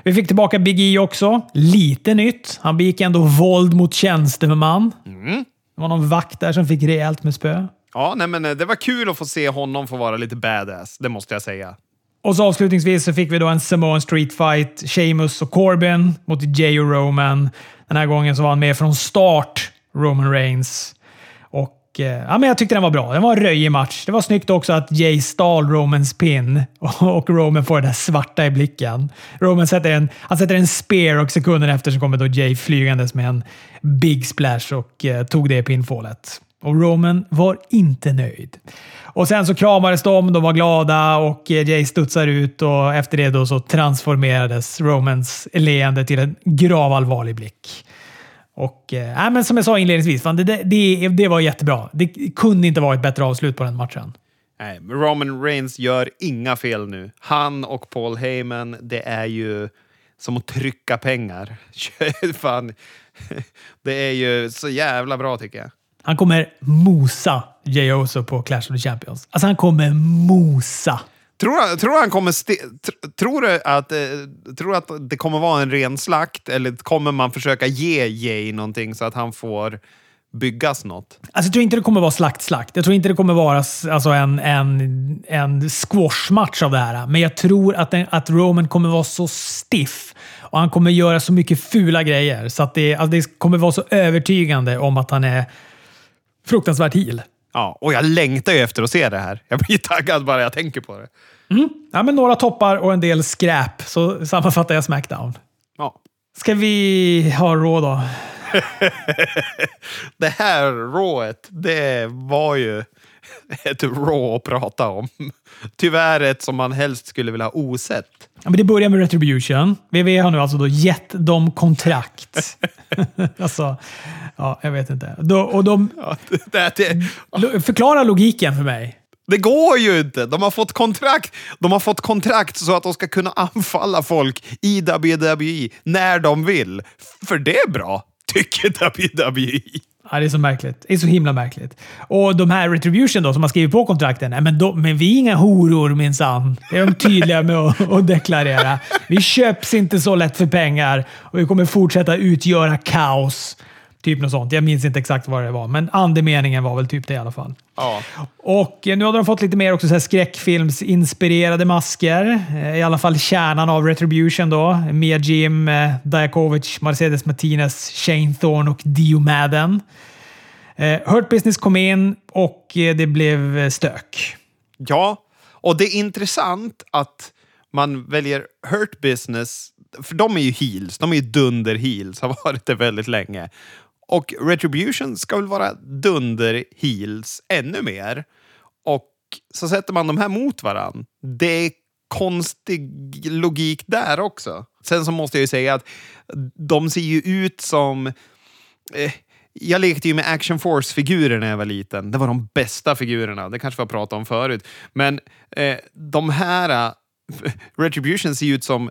Vi fick tillbaka Big E också. Lite nytt. Han begick ändå våld mot tjänsteman. Mm. Det var någon vakt där som fick rejält med spö. Ja, nej, men eh, det var kul att få se honom få vara lite badass. Det måste jag säga. Och så avslutningsvis så fick vi då en Samoan Street Fight. Sheamus och Corbin mot och Roman. Den här gången så var han med från start, Roman Reigns. Eh, ja, men jag tyckte den var bra. Den var en röjig match. Det var snyggt också att Jay stal Romans pin *laughs* och Roman får det där svarta i blicken. Roman sätter en, han sätter en spear och sekunden efter så kommer då Jay flygandes med en big splash och eh, tog det pinfallet. Och Roman var inte nöjd. Och sen så kramades de, de var glada och eh, Jay studsar ut och efter det då så transformerades Romans leende till en gravallvarlig blick. Och äh, men som jag sa inledningsvis, fan, det, det, det var jättebra. Det kunde inte vara ett bättre avslut på den matchen. Nej, Roman Reigns gör inga fel nu. Han och Paul Heyman, det är ju som att trycka pengar. *laughs* Fan. *laughs* Det är ju så jävla bra tycker jag. Han kommer mosa Jay Oso på Clash of the Champions. Alltså han kommer mosa. Tror, tror han kommer... Tror, du att, eh, tror att det kommer vara en ren slakt eller kommer man försöka ge Jay någonting så att han får byggas något? Alltså, jag tror inte det kommer vara slakt-slakt. Jag tror inte det kommer vara alltså, en, en, en squashmatch av det här. Men jag tror att, den, att Roman kommer vara så stiff och han kommer göra så mycket fula grejer så att det, alltså, det kommer vara så övertygande om att han är fruktansvärt heel. Ja, och jag längtar ju efter att se det här. Jag blir taggad bara jag tänker på det. Mm. Ja, men några toppar och en del skräp, så sammanfattar jag Smackdown. Ja. Ska vi ha Raw då? *laughs* det här rået, det var ju *laughs* ett Raw att prata om. Tyvärr ett som man helst skulle vilja ha osett. Ja, men det börjar med Retribution. WWE har nu alltså då gett dem kontrakt. *laughs* alltså, ja, jag vet inte. Då, och de, ja, det, det, förklara logiken för mig. Det går ju inte! De har fått kontrakt De har fått kontrakt så att de ska kunna anfalla folk i WWE när de vill. För det är bra, tycker WWE. Ja, det är så märkligt. Det är så himla märkligt. Och de här Retribution då, som har skrivit på kontrakten. Nej, men, de, men vi är inga horor minsann. Det är de tydliga med att, *laughs* att deklarera. Vi köps inte så lätt för pengar och vi kommer fortsätta utgöra kaos. Typ något sånt. Jag minns inte exakt vad det var, men andemeningen var väl typ det i alla fall. Ja. Och nu har de fått lite mer också så här skräckfilmsinspirerade masker. Eh, I alla fall kärnan av Retribution då. Mia Jim, eh, Diakovic, Mercedes Martinez, Shane Thorne och Dio Madden. Eh, Hurt Business kom in och det blev stök. Ja, och det är intressant att man väljer Hurt Business, för de är ju heels. De är ju dunder-heels, har varit det väldigt länge. Och Retribution ska väl vara dunder-heels ännu mer. Och så sätter man de här mot varann. Det är konstig logik där också. Sen så måste jag ju säga att de ser ju ut som... Eh, jag lekte ju med Action Force-figurer när jag var liten. Det var de bästa figurerna. Det kanske vi har pratat om förut. Men eh, de här eh, *laughs* Retribution ser ju ut som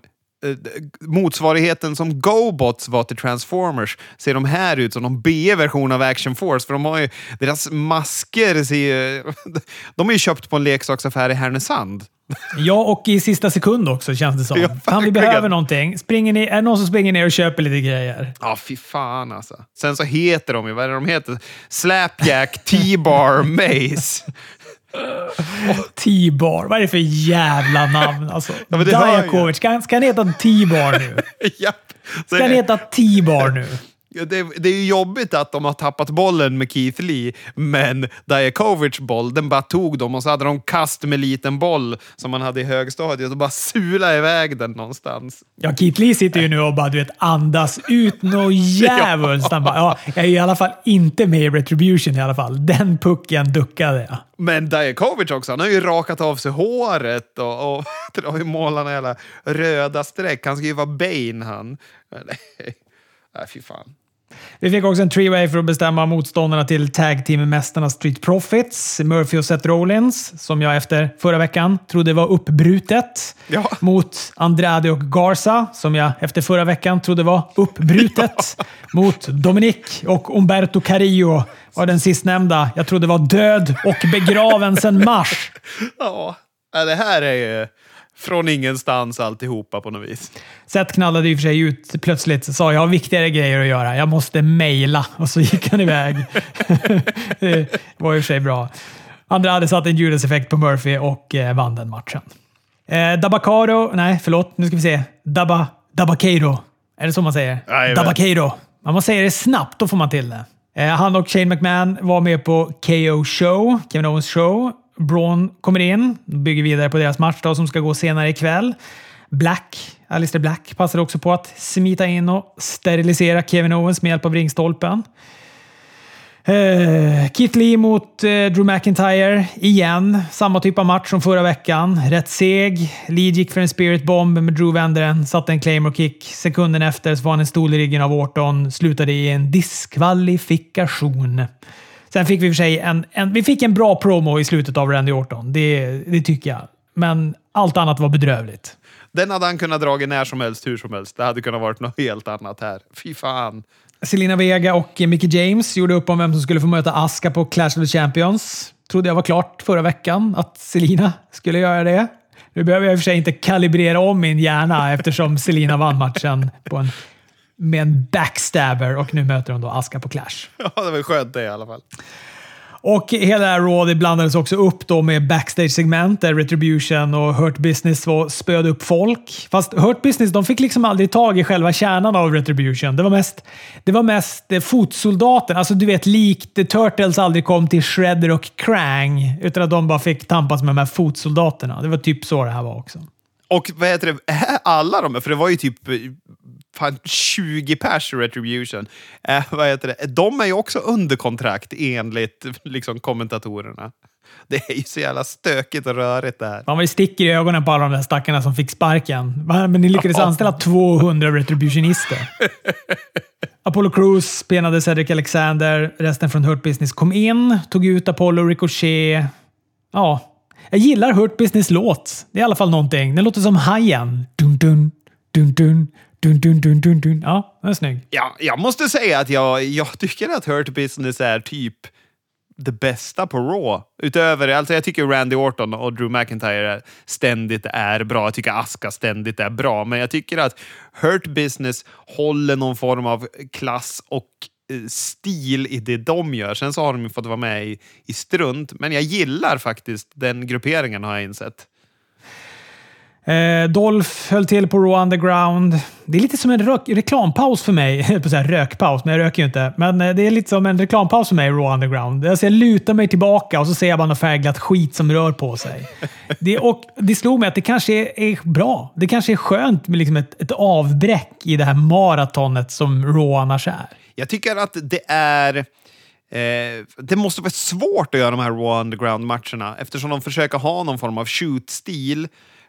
motsvarigheten som GoBots var till Transformers ser de här ut som någon B-version av Action Force. För de har ju, deras masker ser ju, *laughs* De är ju köpt på en leksaksaffär i Härnösand. Ja, och i sista sekund också känns det som. Ja, fan, vi behöver någonting. Springer ni, är det någon som springer ner och köper lite grejer? Ja, fy fan alltså. Sen så heter de ju, vad är det de heter? Slapjack, T-bar, *laughs* Mace. *laughs* T-bar. Vad är det för jävla namn? Alltså, ja, Dajakovic. Ska, ska han heta T-bar nu? *laughs* Japp. Ska han heta T-bar nu? Det, det är ju jobbigt att de har tappat bollen med Keith Lee, men Dajakovic boll, den bara tog dem och så hade de kast med liten boll som man hade i högstadiet och bara sula iväg den någonstans. Ja, Keith Lee sitter ju nu och bara du vet, andas ut något *laughs* djävulskt. Han bara, ja, jag är i alla fall inte med i Retribution i alla fall. Den pucken duckade jag. Men Dajakovic också, han har ju rakat av sig håret och, och *laughs* drar ju målarna jävla röda streck. Han ska ju vara Bane han. *laughs* Nej, fy fan. Vi fick också en three-way för att bestämma motståndarna till tag team-mästarna Street Profits, Murphy och Seth Rollins, som jag efter förra veckan trodde var uppbrutet, Ja. mot Andrade och Garza, som jag efter förra veckan trodde var uppbrutet, *laughs* mot Dominic och Umberto Carrillo, var den sistnämnda jag trodde var död och begraven sedan mars. *laughs* Ja, det här är ju från ingenstans alltihopa på något vis. Seth knallade i och för sig ut plötsligt och sa jag har viktigare grejer att göra. Jag måste mejla. Och så gick han iväg. *laughs* det var i och för sig bra. Andra hade satt en Judas-effekt på Murphy och eh, vann den matchen. Eh, Dabacaro, nej förlåt, nu ska vi se. Dabba, Dabakeiro. Är det så man säger? Jajamän. Dabakeiro. Man måste säga det snabbt, då får man till det. Eh, han och Shane McMahon var med på KO Show, Kevin Owens show. Braun kommer in, bygger vidare på deras match då, som ska gå senare ikväll. Black, Alistair Black, passade också på att smita in och sterilisera Kevin Owens med hjälp av ringstolpen. Uh, Keith Lee mot uh, Drew McIntyre. Igen. Samma typ av match som förra veckan. Rätt seg. Lee gick för en spirit bomb, men Drew vände den. Satte en claymore kick. Sekunden efter så var han en stol i ryggen av Orton. Slutade i en diskvalifikation. Sen fick vi för sig en, en, vi fick en bra promo i slutet av Randy Orton. Det, det tycker jag. Men allt annat var bedrövligt. Den hade han kunnat dra när som helst, hur som helst. Det hade kunnat varit något helt annat här. Fy fan. Selena Vega och Mickey James gjorde upp om vem som skulle få möta Asuka på Clash of the Champions. Trodde jag var klart förra veckan att Selena skulle göra det. Nu behöver jag i och för sig inte kalibrera om min hjärna eftersom Selena vann matchen på en, med en backstabber och nu möter hon då Asuka på Clash. *laughs* Ja, det var skönt det i alla fall. Och hela det här Raw det blandades också upp då med backstage-segment där Retribution och Hurt Business var spöd upp folk. Fast Hurt Business de fick liksom aldrig tag i själva kärnan av Retribution. Det var mest, det var mest eh, fotsoldaten. Alltså du vet, likt The Turtles aldrig kom till Shredder och Krang. Utan att de bara fick tampas med de här fotsoldaterna. Det var typ så det här var också. Och vad heter det, *laughs* alla de, för det var ju typ eh, fan 20 pers Retribution. Eh, vad heter det, de är ju också under kontrakt enligt liksom, kommentatorerna. Det är ju så jävla stökigt och rörigt det här. Man det sticker i ögonen på alla de där stackarna som fick sparken. Men ni lyckades anställa 200 retributionister. *laughs* Apollo Crews spenade Cedric Alexander. Resten från Hurt Business kom in, tog ut Apollo, Ricochet. Ja, jag gillar Hurt Business låt. Det är i alla fall någonting. Den låter som Hajen. Dun, dun, dun, dun, dun, dun, dun, dun, dun. Ja, den är snygg. Ja, jag måste säga att jag, jag tycker att Hurt Business är typ det bästa på Raw. Utöver, alltså jag tycker Randy Orton och Drew McIntyre ständigt är bra. Jag tycker Aska ständigt är bra. Men jag tycker att Hurt Business håller någon form av klass och eh, stil i det de gör. Sen så har de ju fått vara med i, i strunt. Men jag gillar faktiskt den grupperingen har jag insett. Eh, Dolph höll till på Raw Underground. Det är lite som en rök, reklampaus för mig. *laughs* På säga rökpaus, men jag röker ju inte. Men eh, det är lite som en reklampaus för mig, Raw Underground. Alltså jag lutar mig tillbaka och så ser jag bara något färgglatt skit som rör på sig. *laughs* Det, och det slog mig att det kanske är, är bra. Det kanske är skönt med liksom ett, ett avbräck i det här maratonet som Raw annars är. Jag tycker att det är... Eh, det måste vara svårt att göra de här Raw Underground-matcherna eftersom de försöker ha någon form av shoot-stil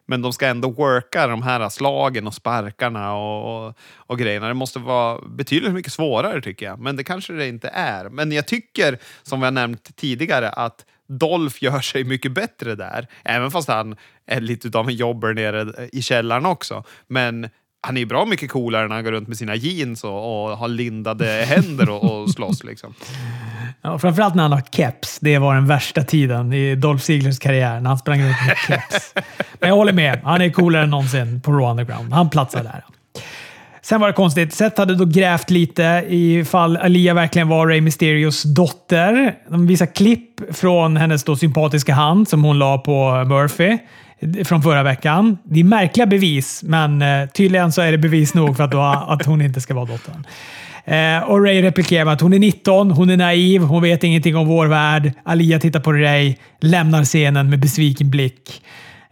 men de ska ändå worka de här slagen och sparkarna och, och, och grejerna. Det måste vara betydligt mycket svårare tycker jag, men det kanske det inte är. Men jag tycker, som vi har nämnt tidigare, att Dolph gör sig mycket bättre där. Även fast han är lite av en jobber nere i källaren också. Men han är ju bra mycket coolare när han går runt med sina jeans och, och har lindade händer och, och slåss. Liksom. Ja, framförallt när han har keps. Det var den värsta tiden i Dolph Ziglers karriär, när han sprang runt med keps. *laughs* Men jag håller med. Han är coolare än någonsin på Raw Underground. Han platsar där. Sen var det konstigt. Seth hade då grävt lite ifall Alia verkligen var Rey Mysterios dotter. De visar klipp från hennes då sympatiska hand som hon la på Murphy från förra veckan. Det är märkliga bevis, men eh, tydligen så är det bevis nog för att, då, att hon inte ska vara dottern. Eh, och Ray replikerar med att hon är 19, hon är naiv, hon vet ingenting om vår värld. Alia tittar på Ray, lämnar scenen med besviken blick.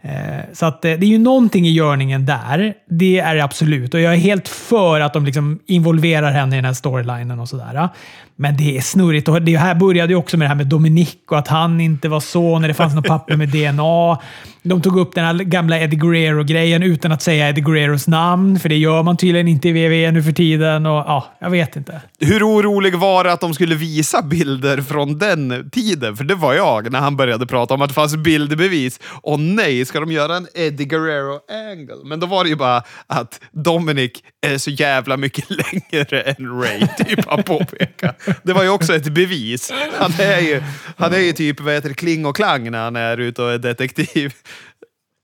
Eh, så att, eh, det är ju någonting i görningen där. Det är det absolut. Och jag är helt för att de liksom involverar henne i den här storylinen och sådär. Men det är snurrigt. Och det här började ju också med det här med Dominic och att han inte var så när det fanns något papper med *laughs* DNA. De tog upp den här gamla Eddie Guerrero-grejen utan att säga Eddie Guerreros namn, för det gör man tydligen inte i WWE nu för tiden. Och, ja, jag vet inte. Hur orolig var det att de skulle visa bilder från den tiden? För det var jag när han började prata om att det fanns bildbevis. Och nej, ska de göra en Eddie Guerrero-angle? Men då var det ju bara att Dominic är så jävla mycket *laughs* längre än Ray, typ han påpekar. Det var ju också ett bevis. Han är ju, han är ju typ vad heter det, kling och klang när han är ute och är detektiv.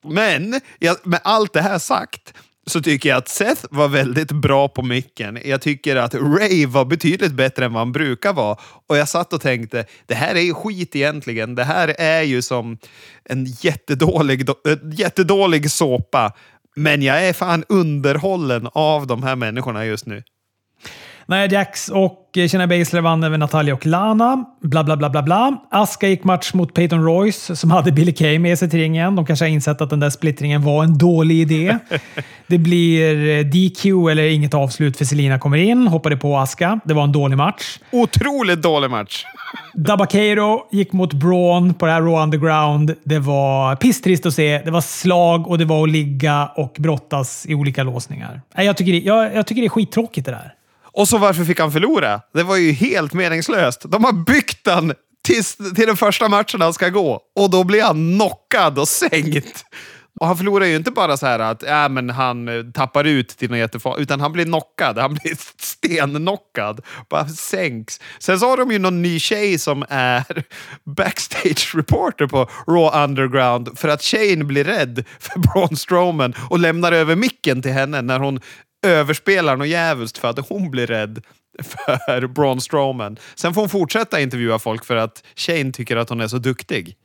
Men ja, med allt det här sagt så tycker jag att Seth var väldigt bra på micken. Jag tycker att Ray var betydligt bättre än vad han brukar vara. Och jag satt och tänkte, det här är ju skit egentligen. Det här är ju som en jättedålig, jättedålig såpa. Men jag är fan underhållen av de här människorna just nu. Nia Jax och Shayna Baszler vann över Natalia och Lana. Bla, bla, bla, bla, bla. Aska gick match mot Peyton Royce som hade Billy Kay med sig till ringen. De kanske har insett att den där splittringen var en dålig idé. *laughs* Det blir DQ eller inget avslut för Selina kommer in, hoppade på Aska. Det var en dålig match. Otroligt dålig match! Dabakero gick mot Braun på det här Raw Underground. Det var pisstrist att se. Det var slag och det var att ligga och brottas i olika låsningar. Jag tycker det, jag, jag tycker det är skittråkigt det där. Och så varför fick han förlora? Det var ju helt meningslöst. De har byggt han tills, till den första matchen han ska gå och då blir han knockad och sänkt. Och han förlorar ju inte bara så här att äh, men han eh, tappar ut till något jättefarligt, utan han blir knockad. Han blir *laughs* stenknockad. Bara sänks. Sen så har de ju någon ny tjej som är *laughs* backstage reporter på Raw Underground för att Shane blir rädd för Braun Strowman och lämnar över micken till henne när hon överspelar något jävligt för att hon blir rädd för Braun Strowman. Sen får hon fortsätta intervjua folk för att Shane tycker att hon är så duktig.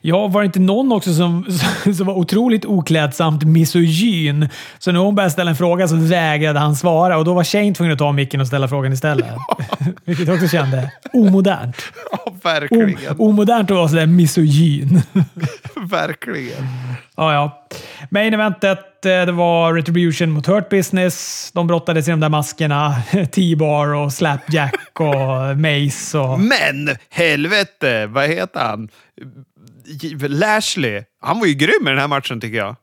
Ja, var det inte någon också som, *laughs* som var otroligt oklädsamt misogyn? Så när hon började ställa en fråga så vägrade han svara och då var Shane tvungen att ta micken och ställa frågan istället. Ja. *laughs* Vilket jag också kände omodernt. Ja, verkligen. O, omodernt att vara sådär misogyn. *laughs* verkligen. Ja, ja. Main eventet, eh, det var Retribution mot Hurt Business. De brottades i de där maskerna. T-bar och Slapjack och Mace. Och... Men helvete, vad heter han? Lashley. Han var ju grym i den här matchen tycker jag.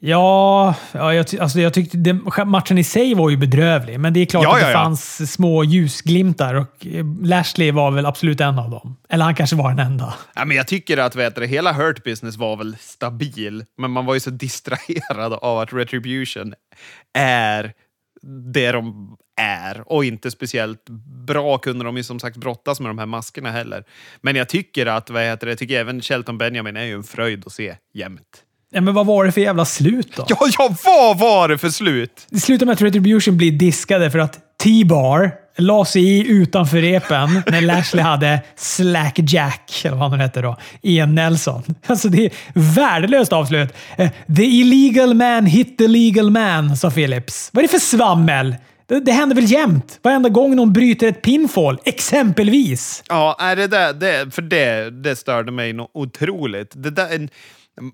Ja, ja jag, alltså jag tyckte det, matchen i sig var ju bedrövlig, men det är klart ja, att det ja, fanns små ljusglimtar och eh, Lashley var väl absolut en av dem. Eller han kanske var den enda. Ja, men jag tycker att vet du, hela Hurt Business var väl stabil, men man var ju så *laughs* distraherad av att Retribution är det de är och inte speciellt bra kunde de ju som sagt brottas med de här maskerna heller. Men jag tycker att, vad heter det, jag tycker även Shelton Benjamin är ju en fröjd att se jämt. Ja, men vad var det för jävla slut då? *laughs* Ja, ja, vad var det för slut? Det slutar med att Retribution blir diskade för att T-Bar la sig i utanför repen när Lashley hade Slack Jack, eller vad han hette då, Ian Nelson. Alltså det är värdelöst avslut. Eh, the illegal man hit the legal man, sa Phillips. Vad är det för svammel? Det, det händer väl jämt? Varenda gång någon bryter ett pinfall, exempelvis. Ja, är det där, det, för det, det störde mig något otroligt. Det där,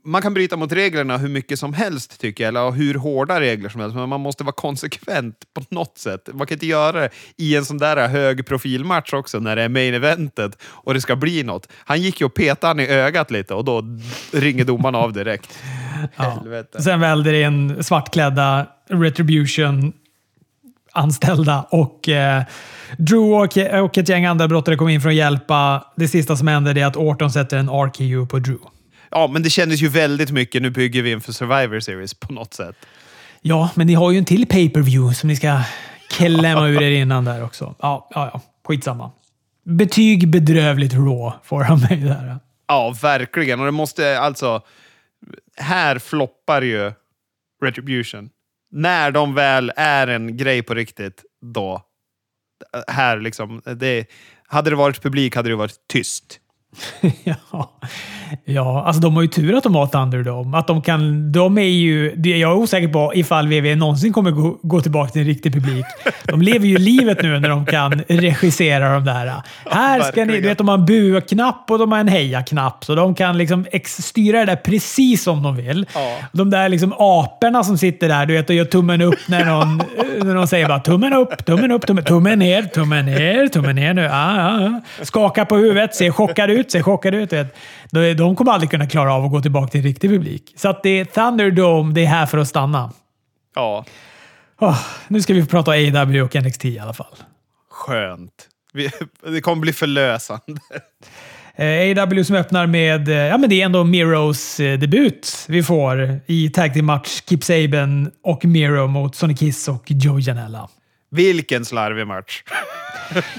man kan bryta mot reglerna hur mycket som helst, tycker jag, eller hur hårda regler som helst, men man måste vara konsekvent på något sätt. Man kan inte göra det i en sån där hög profilmatch också, när det är main eventet och det ska bli något. Han gick ju och petade han i ögat lite och då ringer domaren av direkt. *laughs* Ja. Sen välde det in svartklädda Retribution anställda och eh, Drew och, och ett gäng andra brottare kom in för att hjälpa. Det sista som händer är att Orton sätter en RKU på Drew. Ja, men det kändes ju väldigt mycket, nu bygger vi inför Survivor Series på något sätt. Ja, men ni har ju en till pay-per-view som ni ska klämma ur er innan där också. Ja, ja, ja. Skitsamma. Betyg bedrövligt raw får han mig där. Ja, verkligen. Och det måste alltså... Här floppar ju Retribution. När de väl är en grej på riktigt, då... Här liksom... Det, hade det varit publik hade det varit tyst. *laughs* ja. ja, alltså de har ju tur att de har Thunderdome. Att de kan, de är ju, jag är osäker på ifall VV någonsin kommer gå, gå tillbaka till en riktig publik. De lever ju livet nu när de kan regissera de där. Här ska ni, du vet, de har en bua-knapp och de har en heja-knapp. Så de kan liksom styra det där precis som de vill. Ja. De där liksom aporna som sitter där du vet, och gör tummen upp när någon, när någon säger bara tummen upp, tummen upp, tummen, tummen ner, tummen ner, tummen ner nu. Ah, ah, ah. Skaka på huvudet, ser chockad ut, ser chockad ut. du Vet. De, kommer aldrig kunna klara av att gå tillbaka till en riktig publik. Så att det är Thunderdome, det är här för att stanna. Ja, Åh, nu ska vi prata AW och NXT i alla fall. skönt. Vi, *laughs* det kommer bli förlösande. Eh, AW som öppnar med, eh, ja men det är ändå Miros eh, debut vi får i tag team match Kip Saban och Miro mot Sonny Kiss och Joe Janella. Vilken slarvig match.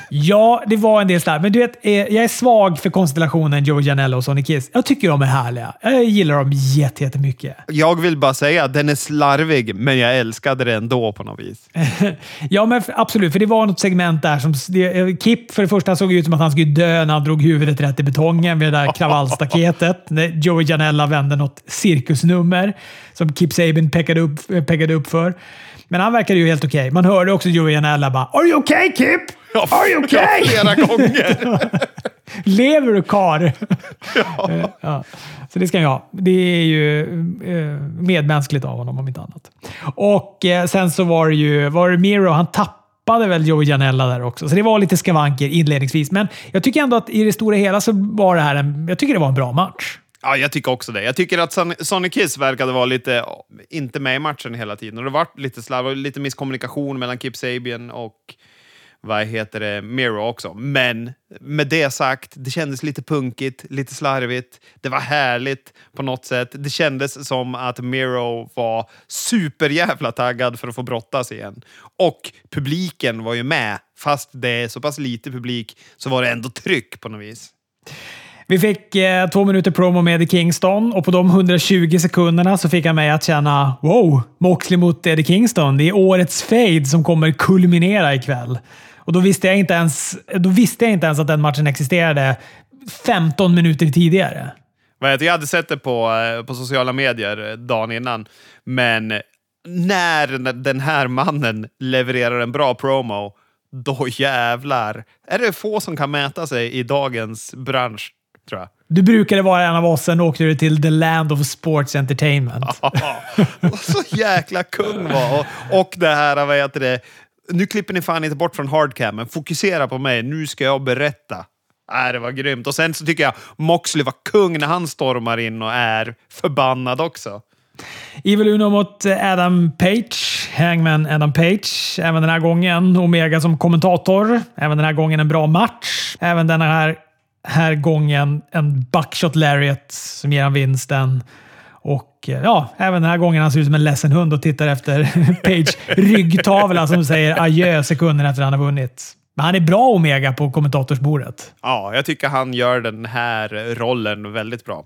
Ja, det var en del slarv. Men du vet, eh, jag är svag för konstellationen Joe Janella och Sonny Kiss. Jag tycker de är härliga. Jag gillar dem jätte- jättemycket. Jag vill bara säga att den är slarvig, men jag älskade det ändå på något vis. *laughs* Ja, men absolut. För det var något segment där som... eh, Kip för det första såg ut som att han skulle dö när han drog huvudet rätt i betongen vid det där kravallstaketet. *laughs* När Joey Janella vände något cirkusnummer som Kip Sabin pekade upp, eh, pekade upp för. Men han verkade ju helt okej. Man hörde också Joey Janella bara “Are you okay Kip? Are you okay?” Flera gånger. *laughs* Lever du karl? Eh, ja. Så det ska jag ha. Det är ju eh, medmänskligt av honom om inte annat. Och eh, sen så var det ju var det Miro. Han tappade väl Joey Janella där också. Så det var lite skavanker inledningsvis. Men jag tycker ändå att i det stora hela så var det här en, jag tycker det var en bra match. Ja, jag tycker också det. Jag tycker att Son- Sonny Kiss verkade vara lite, inte med i matchen hela tiden. Och det var lite slarv och lite misskommunikation mellan Kip Sabian och vad heter det, Miro också. Men med det sagt, det kändes lite punkigt, lite slarvigt. Det var härligt på något sätt. Det kändes som att Miro var superjävla taggad för att få brottas igen. Och publiken var ju med. Fast det är så pass lite publik så var det ändå tryck på något vis. Vi fick eh, två minuter promo med Eddie Kingston och på de 120 sekunderna så fick han mig att känna wow, Moxley mot Eddie Kingston. Det är årets fade som kommer kulminera ikväll. Och då visste jag inte ens, då visste jag inte ens att den matchen existerade 15 minuter tidigare. Jag hade sett det på, eh, på sociala medier eh, dagen innan, men när den här mannen levererar en bra promo, då jävlar. Är det få som kan mäta sig i dagens bransch, tror jag. Du brukade vara en av oss, sen åkte du till the land of sports entertainment. *laughs* så jäkla kung var och, och det här, vad heter det, nu klipper ni fan inte bort från hardcam, men fokusera på mig. Nu ska jag berätta. Äh, det var grymt. Och sen så tycker jag Moxley var kung när han stormar in och är förbannad också. Evil Uno mot Adam Page. Hangman Adam Page. Även den här gången Omega som kommentator. Även den här gången en bra match. Även den här, här gången en buckshot lariat som ger han vinsten. Och eh, ja, även den här gången han ser ut som en ledsen hund och tittar efter *laughs* Page ryggtavla som säger adjö sekunder efter att han har vunnit. Men han är bra Omega på kommentatorsbordet. Ja, jag tycker han gör den här rollen väldigt bra.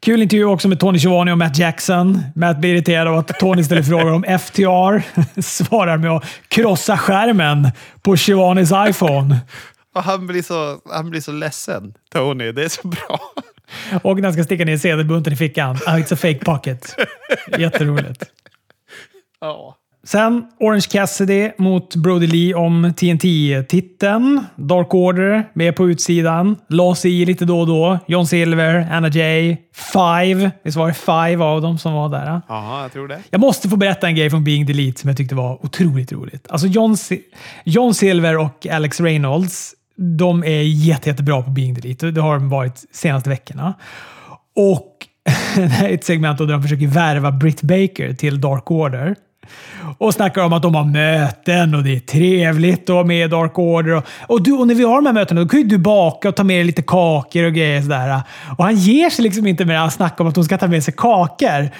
Kul intervju också med Tony Schiavone och Matt Jackson. Matt blir irriterad av att Tony ställer frågor om FTR. *laughs* Svarar med att krossa skärmen på Schiavones iPhone. Och han blir så, han blir så ledsen, Tony. Det är så bra. Och när han ska sticka ner sedelbunten i fickan. Ah, it's a fake pocket. Jätteroligt. Ja. Sen Orange Cassidy mot Brody Lee om TNT-titeln. Dark Order med på utsidan. La sig i lite då och då. John Silver, Anna Jay, Five. Visst var det Five av dem som var där? Ja, jag tror det. Jag måste få berätta en grej från Being Delete som jag tyckte var otroligt roligt. Alltså John, Si- John Silver och Alex Reynolds, de är jätte, jättebra på Being Delete. Det har de varit senaste veckorna. Och *laughs* det här är ett segment där de försöker värva Britt Baker till Dark Order. Och snackar om att de har möten och det är trevligt att vara med i Dark Order. Och, och, du, och när vi har de här mötena då kan ju du baka och ta med dig lite kakor och grejer. Sådär. Och han ger sig liksom inte med att snacka om att hon ska ta med sig kakor.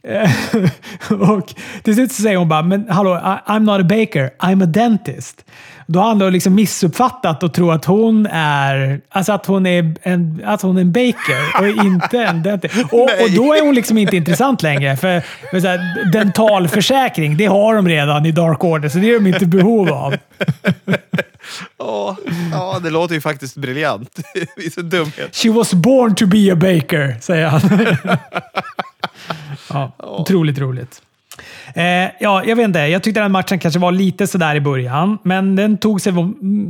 *laughs* Och till slut så säger hon bara, men hallå, I, I'm not a baker, I'm a dentist. Då har han då liksom missuppfattat och tror att hon är, alltså att hon är en, att hon är en baker och inte en dentist. *laughs* Och, och då är hon liksom inte intressant längre. För, för så här, dentalförsäkring, det har de redan i Dark Order, så det är de inte i behov av. *laughs* Ja, det låter ju faktiskt briljant. *laughs* Vilken dumhet. She was born to be a baker, säger han. ja, otroligt roligt. Eh, ja, jag vet inte. Jag tyckte den matchen kanske var lite sådär i början, men den tog sig,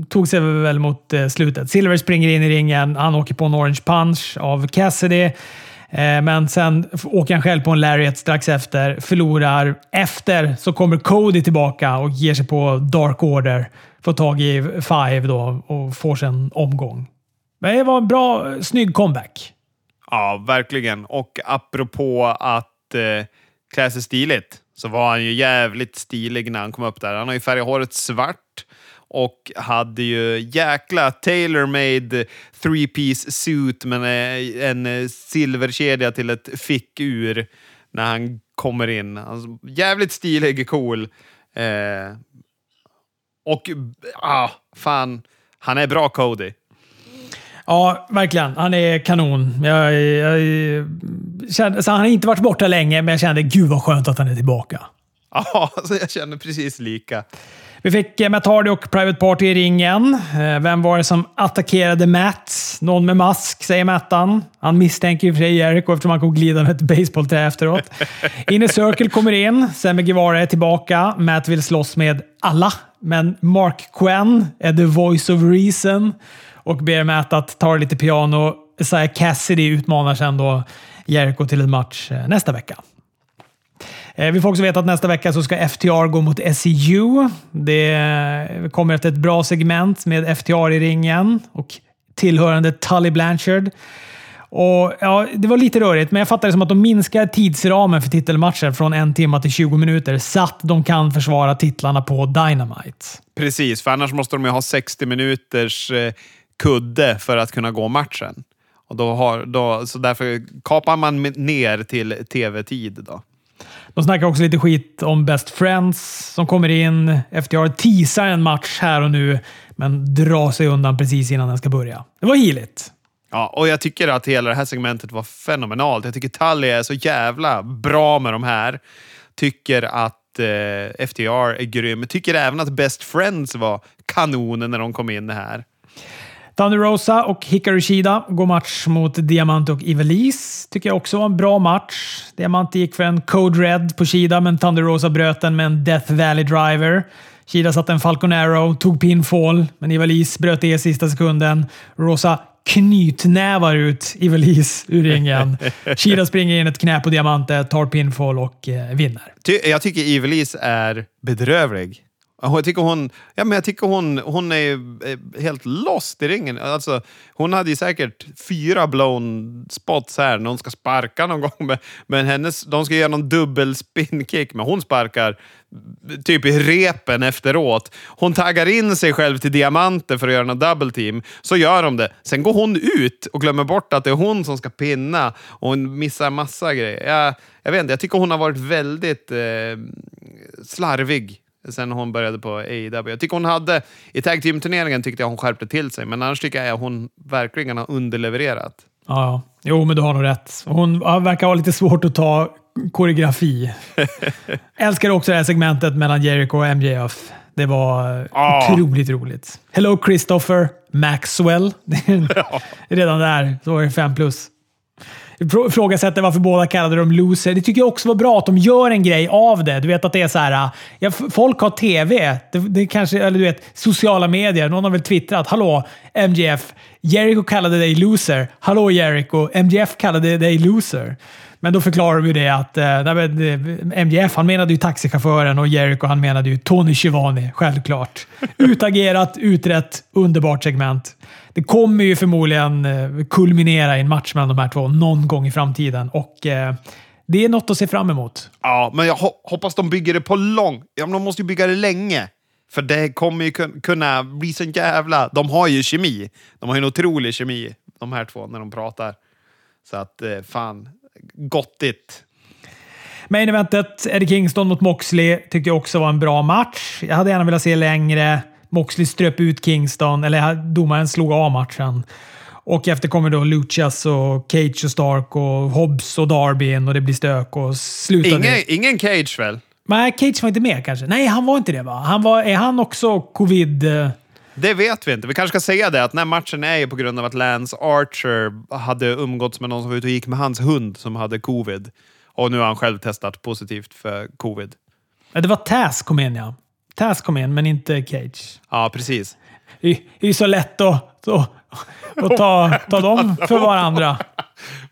tog sig väl mot eh, slutet. Silver springer in i ringen. Han åker på en orange punch av Cassidy. Eh, men sen åker han själv på en lariat strax efter, förlorar. Efter så kommer Cody tillbaka och ger sig på Dark Order. Får tag i Five då och får sig en omgång. Men det var en bra, snygg comeback. Ja, verkligen. Och apropå att eh, klä sig stiligt så var han ju jävligt stilig när han kom upp där. Han har ju färgat håret svart och hade ju jäkla tailor-made three-piece suit med eh, en, eh, silverkedja till ett fickur när han kommer in. Alltså, jävligt stilig, cool. Eh, och ah, fan, han är bra Cody. Ja, verkligen. Han är kanon. Jag, jag, så han har inte varit borta länge, men jag kände gud vad skönt att han är tillbaka. Ja, *laughs* alltså jag känner precis lika. Vi fick Matt Hardy och Private Party i ringen. Eh, vem var det som attackerade Matt? Någon med mask, säger Mattan. Han misstänker ju för sig Jericho eftersom han kom glida med ett basebollträ efteråt. *laughs* Inner Circle kommer in. Sammy Guevara är tillbaka. Matt vill slåss med alla, men Mark Quinn är the voice of reason och ber Matt att ta lite piano. Isaiah Cassidy utmanar sen då Jericho till en match eh, nästa vecka. Eh, vi får också veta att nästa vecka så ska FTR gå mot SEU. Det eh, kommer efter ett bra segment med FTR i ringen och tillhörande Tully Blanchard. Och, ja, det var lite rörigt, men jag fattar det som att de minskar tidsramen för titelmatcher från en timme till 20 minuter så att de kan försvara titlarna på Dynamite. Precis, för annars måste de ju ha 60 minuters eh, kudde för att kunna gå matchen. Och då har, då, så därför kapar man ner till tv-tid. då. De snackar också lite skit om Best Friends som kommer in. FTR teasar en match här och nu, men drar sig undan precis innan den ska börja. Det var heligt. Ja, och jag tycker att hela det här segmentet var fenomenalt. Jag tycker Tully är så jävla bra med de här. Tycker att eh, FTR är grym. Tycker även att Best Friends var kanonen när de kom in här. Thunder Rosa och Hikaru Shida går match mot Diamante och Ivelisse. Tycker jag också var en bra match. Diamante gick för en Code Red på Shida, men Thunder Rosa bröt den med en Death Valley Driver. Shida satte en Falcon Arrow, tog pinfall, men Ivelisse bröt det i sista sekunden. Rosa knytnävar ut Ivelisse ur ringen. *laughs* Shida springer in ett knä på Diamante, tar pinfall och eh, vinner. Jag tycker Ivelisse är bedrövlig. Jag tycker hon, ja, men jag tycker hon, hon är eh, helt lost i ringen. Alltså, hon hade ju säkert fyra blown spots här när hon ska sparka någon gång. Men, men hennes, de ska göra någon dubbel spinkick, men hon sparkar eh, typ i repen efteråt. Hon taggar in sig själv till diamanter för att göra någon double team. Så gör de det. Sen går hon ut och glömmer bort att det är hon som ska pinna och hon missar massa grejer. Jag, jag vet inte, jag tycker hon har varit väldigt eh, slarvig sen hon började på AEW. Jag tycker hon hade, i tag team-turneringen tyckte jag hon skärpte till sig, men annars tycker jag att hon verkligen har underlevererat. Ja, jo, men du har nog rätt. Hon verkar ha lite svårt att ta koreografi. *laughs* Älskar också det här segmentet mellan Jericho och MJF. Det var ah. otroligt roligt. Hello Christopher Maxwell. *laughs* Redan där så var det fem plus ifrågasätter varför båda kallade dem loser. Det tycker jag också var bra att de gör en grej av det. Du vet att det är så här. Ja, folk har TV. Det, det kanske, eller du vet, sociala medier. Någon har väl twittrat. Hallå MGF. Jericho kallade dig loser. Hallå Jericho. MGF kallade dig loser. Men då förklarar de ju det att eh, MGF han menade ju taxichauffören och Jericho han menade ju Tony Schivani, självklart. *laughs* Utagerat, utrett, underbart segment. Det kommer ju förmodligen eh, kulminera i en match mellan de här två någon gång i framtiden och eh, det är något att se fram emot. Ja, men jag hoppas de bygger det på lång... Ja, men de måste ju bygga det länge. För det kommer ju kunna bli så jävla... De har ju kemi. De har ju en otrolig kemi, de här två, när de pratar. Så att, eh, fan, gottigt. Main eventet, Eddie Kingston mot Moxley, tyckte jag också var en bra match. Jag hade gärna velat se längre. Moxley ströp ut Kingston, eller domaren slog av matchen. Och efter kommer då Luchas och Cage och Stark och Hobbs och Darby in och det blir stök och slutade... Ingen, ingen Cage väl? Nej, Cage var inte med kanske. Nej, han var inte det va? Han var, är han också covid... eh, Det vet vi inte. Vi kanske ska säga det, att den här matchen är ju på grund av att Lance Archer hade umgåtts med någon som var ute och gick med hans hund som hade covid. Och nu har han själv testat positivt för covid. Ja, det var Taz kom in ja. Taz kom in, men inte Cage. Ja, precis. Det är ju så lätt att, att, att ta, ta dem för varandra.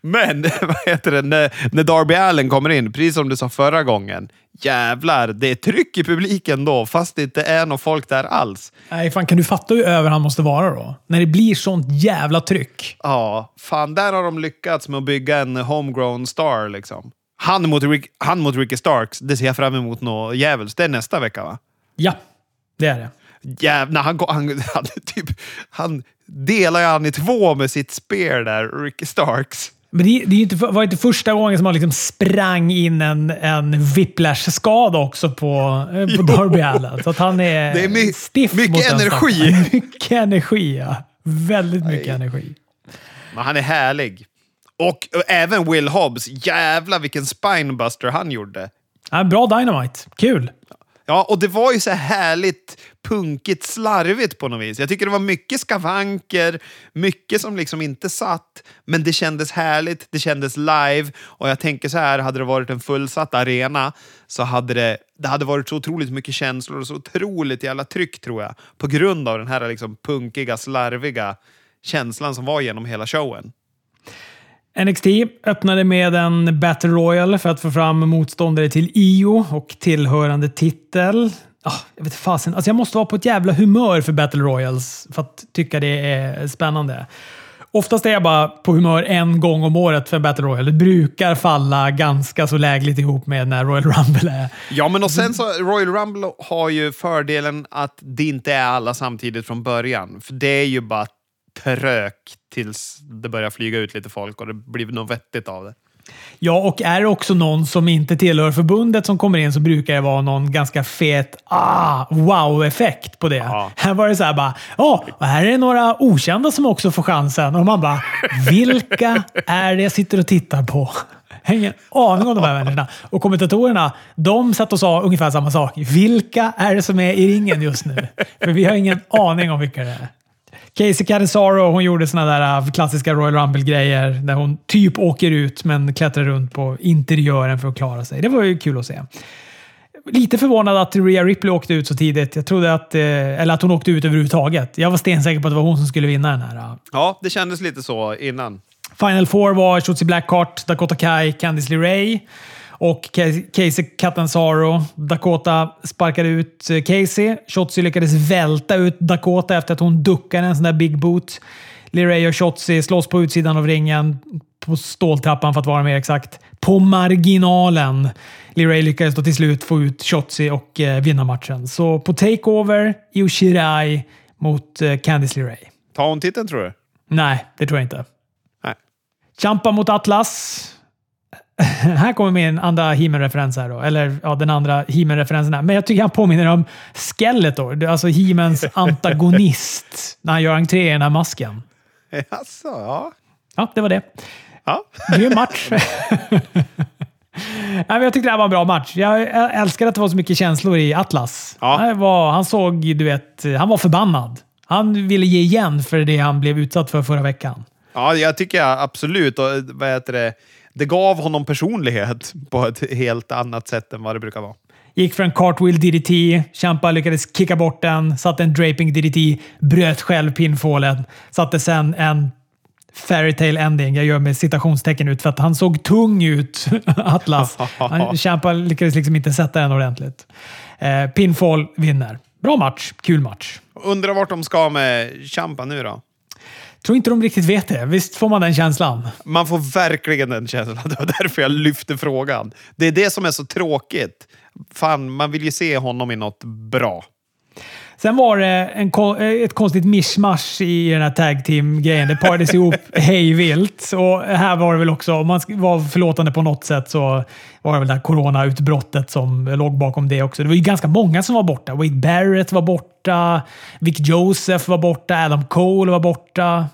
Men, *laughs* vad heter det, när, när Darby Allen kommer in, precis som du sa förra gången. Jävlar, det är tryck i publiken då, fast det inte är någon folk där alls. Nej, fan kan du fatta hur över han måste vara då? När det blir sånt jävla tryck. Ja, fan där har de lyckats med att bygga en homegrown star liksom. Han mot, Rick, han mot Ricky Starks, det ser jag fram emot något djävulskt. Det är nästa vecka va? Ja, det är det. Jävlar, han, han, han, typ, han delar ju han i två med sitt spear där, Ricky Starks. Men det, det inte, var inte första gången som man liksom sprang in en, en whiplash-skada också på, eh, på Darby Allen. Så att han är, *laughs* Det är my- stiff mycket mot energi. *laughs* Mycket energi, ja. Väldigt mycket Nej. energi. Men han är härlig. Och, och även Will Hobbs, jävlar vilken spinebuster han gjorde. Ja, bra Dynamite. Kul! Ja, och det var ju så härligt punkigt slarvigt på något vis. Jag tycker det var mycket skavanker, mycket som liksom inte satt, men det kändes härligt, det kändes live. Och jag tänker så här, hade det varit en fullsatt arena så hade det, det hade varit så otroligt mycket känslor och så otroligt jävla tryck tror jag. På grund av den här liksom punkiga, slarviga känslan som var genom hela showen. NXT öppnade med en Battle Royal för att få fram motståndare till IO och tillhörande titel. Oh, jag vet fasen. Alltså jag måste vara på ett jävla humör för Battle Royals för att tycka det är spännande. Oftast är jag bara på humör en gång om året för en Battle Royal. Det brukar falla ganska så lägligt ihop med när Royal Rumble är. Ja, men och sen så Royal Rumble har ju fördelen att det inte är alla samtidigt från början. För det är ju bara trök tills det börjar flyga ut lite folk och det blir något vettigt av det. Ja, och är det också någon som inte tillhör förbundet som kommer in så brukar det vara någon ganska fet ah, wow-effekt på det. Ja. Här var det så här bara, ja, och här är det några okända som också får chansen. Och man bara, vilka är det jag sitter och tittar på? Jag har ingen aning om de här människorna. Och kommentatorerna, de satt och sa ungefär samma sak. Vilka är det som är i ringen just nu? För vi har ingen aning om vilka det är. Casey Catanzaro, hon gjorde såna där äh, klassiska Royal Rumble-grejer där hon typ åker ut men klättrar runt på interiören för att klara sig. Det var ju kul att se. Lite förvånad att Rhea Ripley åkte ut så tidigt. Jag trodde att, eh, eller att hon åkte ut överhuvudtaget. Jag var stensäker på att det var hon som skulle vinna den här. äh. Ja, det kändes lite så innan. Final Four var Shotzi Blackheart, Dakota Kai, Candice LeRae och Ca- Casey Catanzaro. Dakota sparkade ut eh, Casey. Shotzi lyckades välta ut Dakota efter att hon duckade en sån där big boot. LeRae och Shotzi slåss på utsidan av ringen, på ståltrappan för att vara mer exakt. På marginalen. LeRae lyckades då till slut få ut Shotzi och eh, vinna matchen. Så på takeover, Io Shirai mot eh, Candice LeRae. Tar hon titeln tror du? Nej, det tror jag inte. Nej. Champa mot Atlas. *laughs* här kommer min andra He-Man-referens här då. Eller ja, den andra He-Man-referensen här. Men jag tycker han påminner om Skeletor. Alltså He-Mans *laughs* antagonist. när han gör entré i den här masken. Jaså, ja. Ja, det var det. ja. Grym match. *laughs* Nej, men jag tyckte det här var en bra match. Jag älskar att det var så mycket känslor i Atlas. Ja. Han, var, han såg, du vet, han var förbannad. Han ville ge igen för det han blev utsatt för förra veckan. Ja, jag tycker jag absolut. Och, vad heter det? Det gav honom personlighet på ett helt annat sätt än vad det brukar vara. Gick för en cartwheel DDT. Champa lyckades kicka bort den. Satte en draping DDT. Bröt själv pinfallen. Satte sen en fairytale ending. Jag gör med citationstecken ut för att han såg tung ut, *laughs* Atlas. Champa *laughs* lyckades liksom inte sätta den ordentligt. Eh, pinfall vinner. Bra match. Kul match. Undrar vart de ska med Champa nu då? Tror inte de riktigt vet det. Visst får man den känslan? Man får verkligen den känslan. *laughs* Det var därför jag lyfte frågan. Det är det som är så tråkigt. Fan, man vill ju se honom i något bra. Sen var det en, eh, ett konstigt mischmasch i den här tag team-grejen. Det parades ihop *laughs* hejvilt. Och här var det väl också, om man vara förlåtande på något sätt, så var det väl det här coronautbrottet som låg bakom det också. Det var ju ganska många som var borta. Wade Barrett var borta, Vic Joseph var borta, Adam Cole var borta.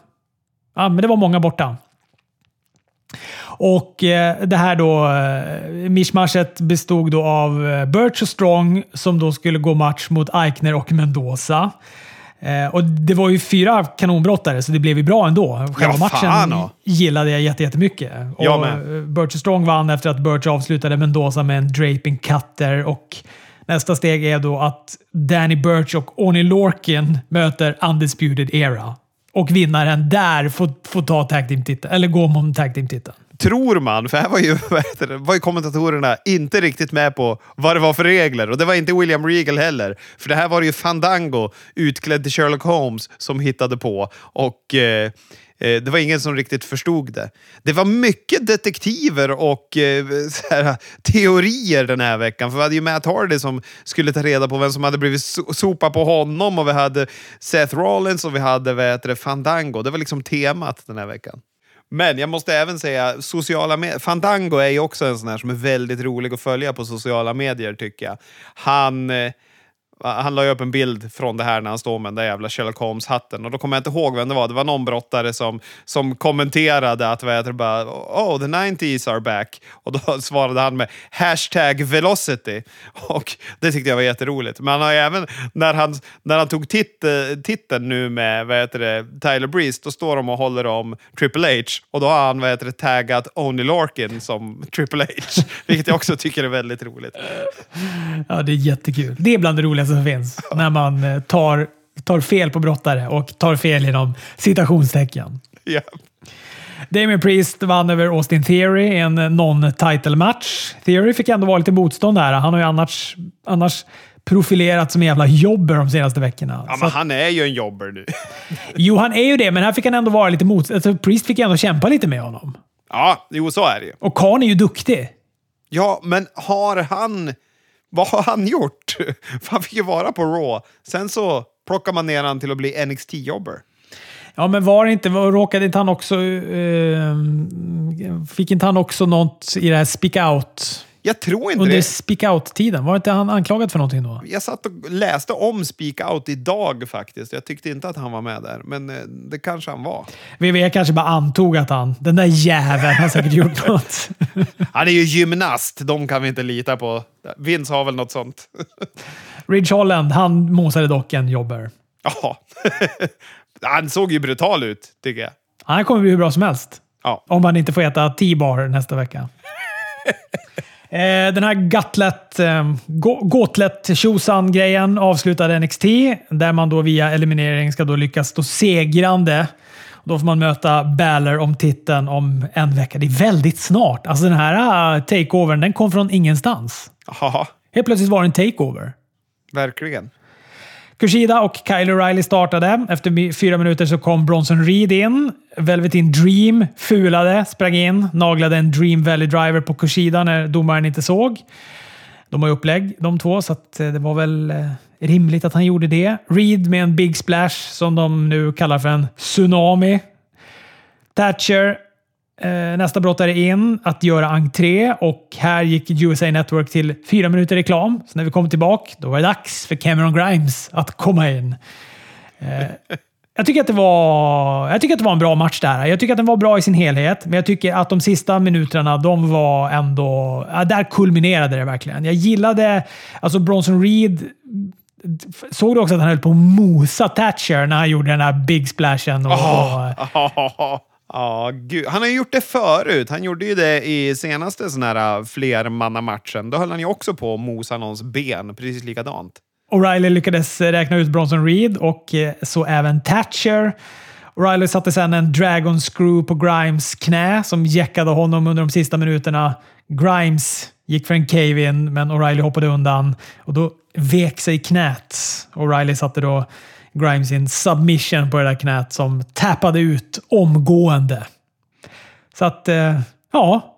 Ja, men det var många borta. Och eh, det här då, eh, mischmaschet bestod då av eh, Birch och Strong som då skulle gå match mot Eichner och Mendoza. Och det var ju fyra kanonbrottare, så det blev ju bra ändå. Själva Ja, matchen ja. gillade jag jätte- jättemycket. Jag med. Birch och Strong vann efter att Birch avslutade Mendoza med en draping cutter. Och nästa steg är då att Danny Birch och Oni Lorkin möter Undisputed Era. Och vinnaren där får, får ta tag team-titeln, eller gå mot tag team-titeln. Tror man, för här var ju, *laughs* var ju kommentatorerna inte riktigt med på vad det var för regler. Och det var inte William Regal heller. För det här var det ju Fandango, utklädd till Sherlock Holmes, som hittade på. Och eh, Eh, det var ingen som riktigt förstod det. Det var mycket detektiver och eh, så här, teorier den här veckan. För vi hade ju Matt Hardy som skulle ta reda på vem som hade blivit so sopa på honom. Och vi hade Seth Rollins och vi hade vad det, Fandango. Det var liksom temat den här veckan. Men jag måste även säga, sociala medier. Fandango är ju också en sån här som är väldigt rolig att följa på sociala medier tycker jag. Han, eh, han la ju upp en bild från det här när han står med den där jävla Sherlock Holmes-hatten. Och då kommer jag inte ihåg vem det var. Det var någon brottare som, som kommenterade att vad heter det, bara, oh, the 90s are back. Och då *laughs* svarade han med hashtag velocity. Och det tyckte jag var jätteroligt. Men han har även, när han, när han tog tit, eh, titeln nu med vad heter det, Tyler Breeze, då står de och håller om Triple H. Och då har han vad heter det, taggat Only Larkin som *laughs* Triple H. Vilket jag också tycker är väldigt roligt. Ja, det är jättekul. Det är bland det roligaste som finns. När man eh, tar, tar fel på brottare och tar fel inom citationstecken. Ja. Damien Priest vann över Austin Theory i en non-title match. Theory fick ändå vara lite motstånd där. Han har ju annars, annars profilerat som en jävla jobber de senaste veckorna. Ja, men att, han är ju en jobber nu. *laughs* jo, han är ju det, men här fick han ändå vara lite mot... Alltså, Priest fick ändå kämpa lite med honom. Ja, jo så är det ju. Och Khan är ju duktig. Ja, men har han... Vad har han gjort? För *laughs* han fick ju vara på Raw. Sen så plockar man ner han till att bli NXT-jobber. Ja, men var det inte... Råkade inte han också... Eh, fick inte han också något i det här speak out? Jag tror inte Under det. speak out-tiden? Var inte han anklagad för någonting då? Jag satt och läste om Speak Out idag faktiskt. Jag tyckte inte att han var med där, men eh, det kanske han var. VV kanske bara antog att han... Den där jäveln har säkert gjort något. *laughs* Han är ju gymnast, de kan vi inte lita på. Vince har väl något sånt. *laughs* Ridge Holland, han mosade dock en jobber. Ja. *laughs* Han såg ju brutal ut, tycker jag. Han kommer bli hur bra som helst. Ja. Om han inte får äta T-bar nästa vecka. Eh, Den här Gutlet, eh, Go- Gauntlet tjosan grejen avslutade NXT, där man då via eliminering ska då lyckas stå segrande. Då får man möta Balor om titeln om en vecka. Det är väldigt snart. Alltså den här uh, takeovern, den kom från ingenstans. Ja, Helt plötsligt var det en takeover. verkligen. Kushida och Kyle O'Reilly startade. Efter fyra minuter så kom Bronson Reed in. Velvetin Dream fulade, sprang in, naglade en Dream Valley Driver på Kushida när domaren inte såg. De har ju upplägg de två, så att eh, det var väl eh, rimligt att han gjorde det. Reed med en Big Splash som de nu kallar för en Tsunami. Thatcher eh, nästa brottare in att göra entré och här gick USA Network till fyra minuter reklam. Så när vi kom tillbaka, då var det dags för Cameron Grimes att komma in. Eh, jag tycker, att det var, jag tycker att det var en bra match där. Jag tycker att den var bra i sin helhet, men jag tycker att de sista minuterna, de var ändå... Ja, där kulminerade det verkligen. Jag gillade... Alltså Bronson Reed... Såg du också att han höll på att mosa Thatcher när han gjorde den här big splashen? Och, och, ah. oh. *laughs* ja, gud. Han har ju gjort det förut. Han gjorde ju det i senaste sån här äh, flermannamatchen. Då höll han ju också på att mosa någons ben, precis likadant. O'Reilly lyckades räkna ut Bronson Reed och eh, så även Thatcher. O'Reilly satte sedan en Dragon Screw på Grimes knä som jäckade honom under de sista minuterna. Grimes gick för en cave-in, men O'Reilly hoppade undan och då vek sig knät. O'Reilly satte då Grimes i en submission på det där knät som tappade ut omgående. Så att, eh, ja.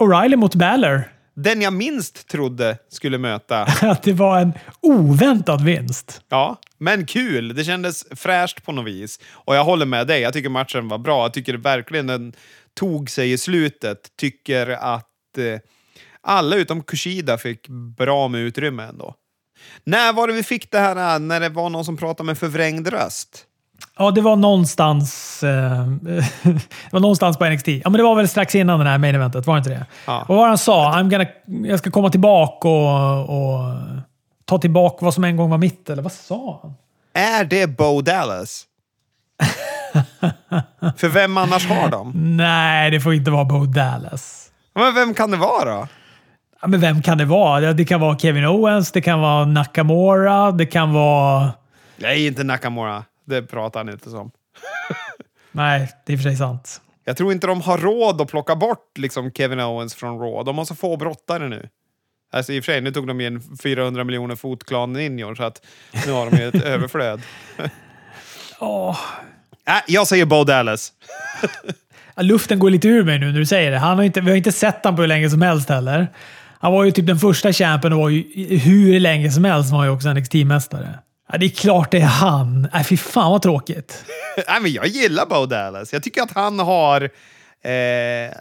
O'Reilly mot Balor. den jag minst trodde skulle möta. *laughs* Att det var en oväntad vinst. Ja, men kul. Det kändes fräscht på något vis. Och jag håller med dig. Jag tycker matchen var bra. Jag tycker verkligen den tog sig i slutet. Tycker att eh, alla utom Kushida fick bra med utrymme ändå. När var det vi fick det här äh, när det var någon som pratade med förvrängd röst? Ja, det var någonstans, eh, *laughs* det var någonstans på NXT. Ja, men det var väl strax innan det här main eventet, var det inte det? Ja. Och vad han sa? I'm gonna, jag ska komma tillbaka och, och ta tillbaka vad som en gång var mitt, eller vad sa han? Är det Bo Dallas? *laughs* För vem annars har de? Nej, det får inte vara Bo Dallas. Men vem kan det vara då? Ja, men vem kan det vara? Det- kan vara Kevin Owens, det kan vara Nakamura, det kan vara... Nej, inte Nakamura. Det pratar han inte som. *laughs* Nej, det är för sig sant. Jag tror inte de har råd att plocka bort liksom, Kevin Owens från Raw. De har så få brottare nu. Alltså, I och för sig, nu tog de ju en 400 miljoner fotklan ninjor så att nu har de ju ett *laughs* överflöd. Åh. Äh, jag säger Bo Dallas. *laughs* Luften går lite ur mig nu när du säger det. Han har inte, vi har inte sett honom på hur länge som helst heller. Han var ju typ den första champion och var ju hur länge som helst var ju också NXT-mästare. Ja, det är klart det är han. Nej, fy fan vad tråkigt. *laughs* Nej, men jag gillar Bo Dallas. Jag tycker att han har... Eh,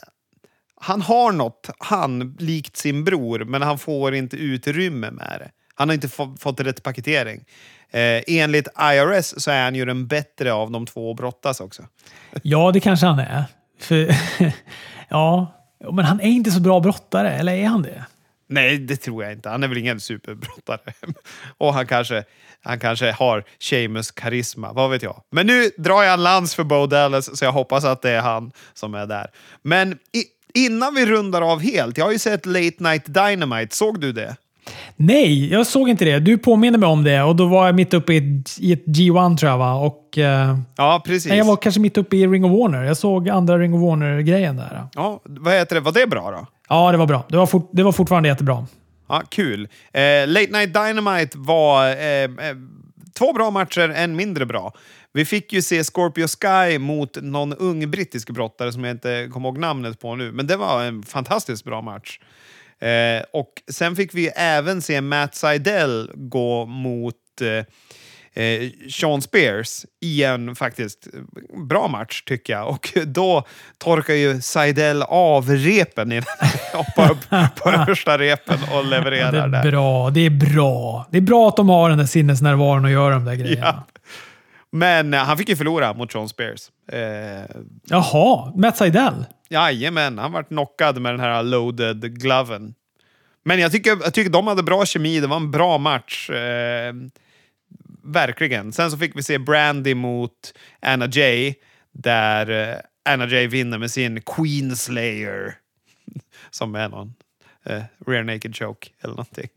han har något, han, likt sin bror, men han får inte utrymme med det. Han har inte få, fått rätt paketering. Eh, enligt IRS så är han ju den bättre av de två att brottas också. Ja, det kanske han är. För, *laughs* ja, men han är inte så bra brottare, eller är han det? Nej, det tror jag inte. Han är väl ingen superbrottare. *laughs* Och han kanske, han kanske har Seamus karisma, vad vet jag. Men nu drar jag en lans för Bo Dallas, så jag hoppas att det är han som är där. Men i, innan vi rundar av helt, jag har ju sett Late Night Dynamite. Såg du det? Nej, jag såg inte det. Du påminner mig om det och då var jag mitt uppe i ett, i ett G1 tror jag va? Och, eh, Ja, precis. nej, jag var kanske mitt uppe i Ring of Warner. Jag såg andra Ring of Warner-grejen där. Ja, vad heter det? Var det bra då? Ja, det var bra. Det var, fort, det var fortfarande jättebra. Ja, kul. Eh, Late Night Dynamite var eh, eh, två bra matcher, en mindre bra. Vi fick ju se Scorpio Sky mot någon ung brittisk brottare som jag inte kommer ihåg namnet på nu, men det var en fantastiskt bra match. Eh, och sen fick vi även se Matt Seidel gå mot eh, eh, Sean Spears i en faktiskt bra match tycker jag. Och då torkar ju Seidel av repen innan han hoppar upp på översta repen och levererar Det är där. bra. Det är bra. Det är bra att de har den där sinnesnärvaron och gör de där grejerna. Men eh, han fick ju förlora mot Sean Spears. Eh, Jaha, Matt Seidel. jajamän, han vart knockad med den här loaded gloven. Men jag tycker, jag tycker de hade bra kemi, det var en bra match. Eh, verkligen. Sen så fick vi se Brandy mot Anna Jay, där eh, Anna Jay vinner med sin Queen Slayer. *laughs* Som är någon eh, rear naked choke eller någonting.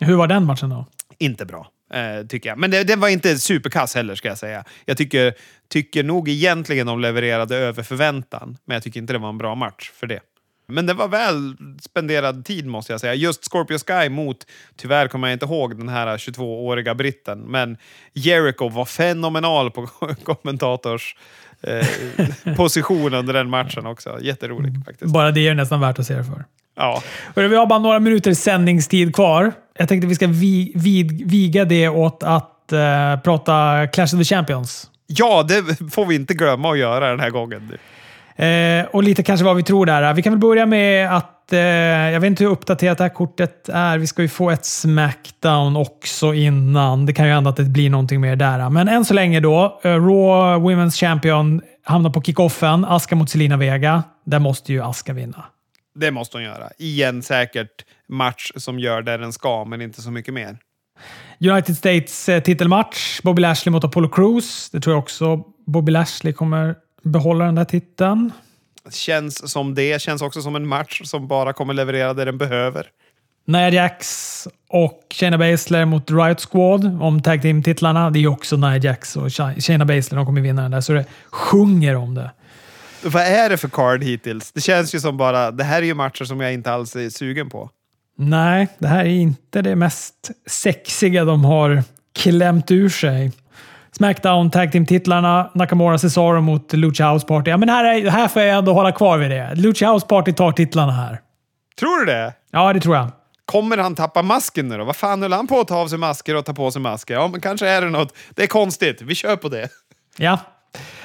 Hur var den matchen då? Inte bra, eh, tycker jag. Men det, det var inte superkass heller, ska jag säga. Jag tycker, tycker nog egentligen de levererade över förväntan, men jag tycker inte det var en bra match för det. Men det var väl spenderad tid, måste jag säga. Just Scorpio Sky mot, tyvärr kommer jag inte ihåg den här 22-åriga britten, men Jericho var fenomenal på *laughs* kommentators eh, *laughs* position under den matchen också. Jätteroligt faktiskt. Bara det är nästan värt att se det för. Ja. Vi har bara några minuter sändningstid kvar. Jag tänkte vi ska vi, vid, viga det åt att eh, prata Clash of the Champions. ja, det får vi inte glömma att göra den här gången. Eh, och lite kanske vad vi tror där. Vi kan väl börja med att... Eh, jag vet inte hur uppdaterat det här kortet är. Vi ska ju få ett Smackdown också innan. Det kan ju hända att det blir någonting mer där. Men än så länge då. Raw Women's Champion hamnar på kickoffen. Aska mot Selina Vega. Där måste ju Aska vinna. Det måste hon göra. I en säkert match som gör det den ska, men inte så mycket mer. United States eh, titelmatch. Bobby Lashley mot Apollo Crews. Det tror jag också Bobby Lashley kommer behålla den där titeln. Känns som det. Känns också som en match som bara kommer leverera det den behöver. Nia Jax och Shayna Baszler mot Riot Squad om tag team-titlarna. Det är ju också Nia Jax och Shay- Shayna Baszler. De kommer vinna den där, så det sjunger om det. Vad är det för card hittills? Det känns ju som bara, det här är ju matcher som jag inte alls är sugen på. Nej, det här är inte det mest sexiga de har klämt ur sig. Smackdown Tag Team-titlarna. Nakamura Cesaro mot Lucha House Party. Ja, men här, är, här får jag ändå hålla kvar vid det. Lucha House Party tar titlarna här. Tror du det? Ja, det tror jag. Kommer han tappa masken nu då? Vad fan höll han på att ta av sig masker och ta på sig masker? Ja, men kanske är det något. Det är konstigt. Vi kör på det. Ja.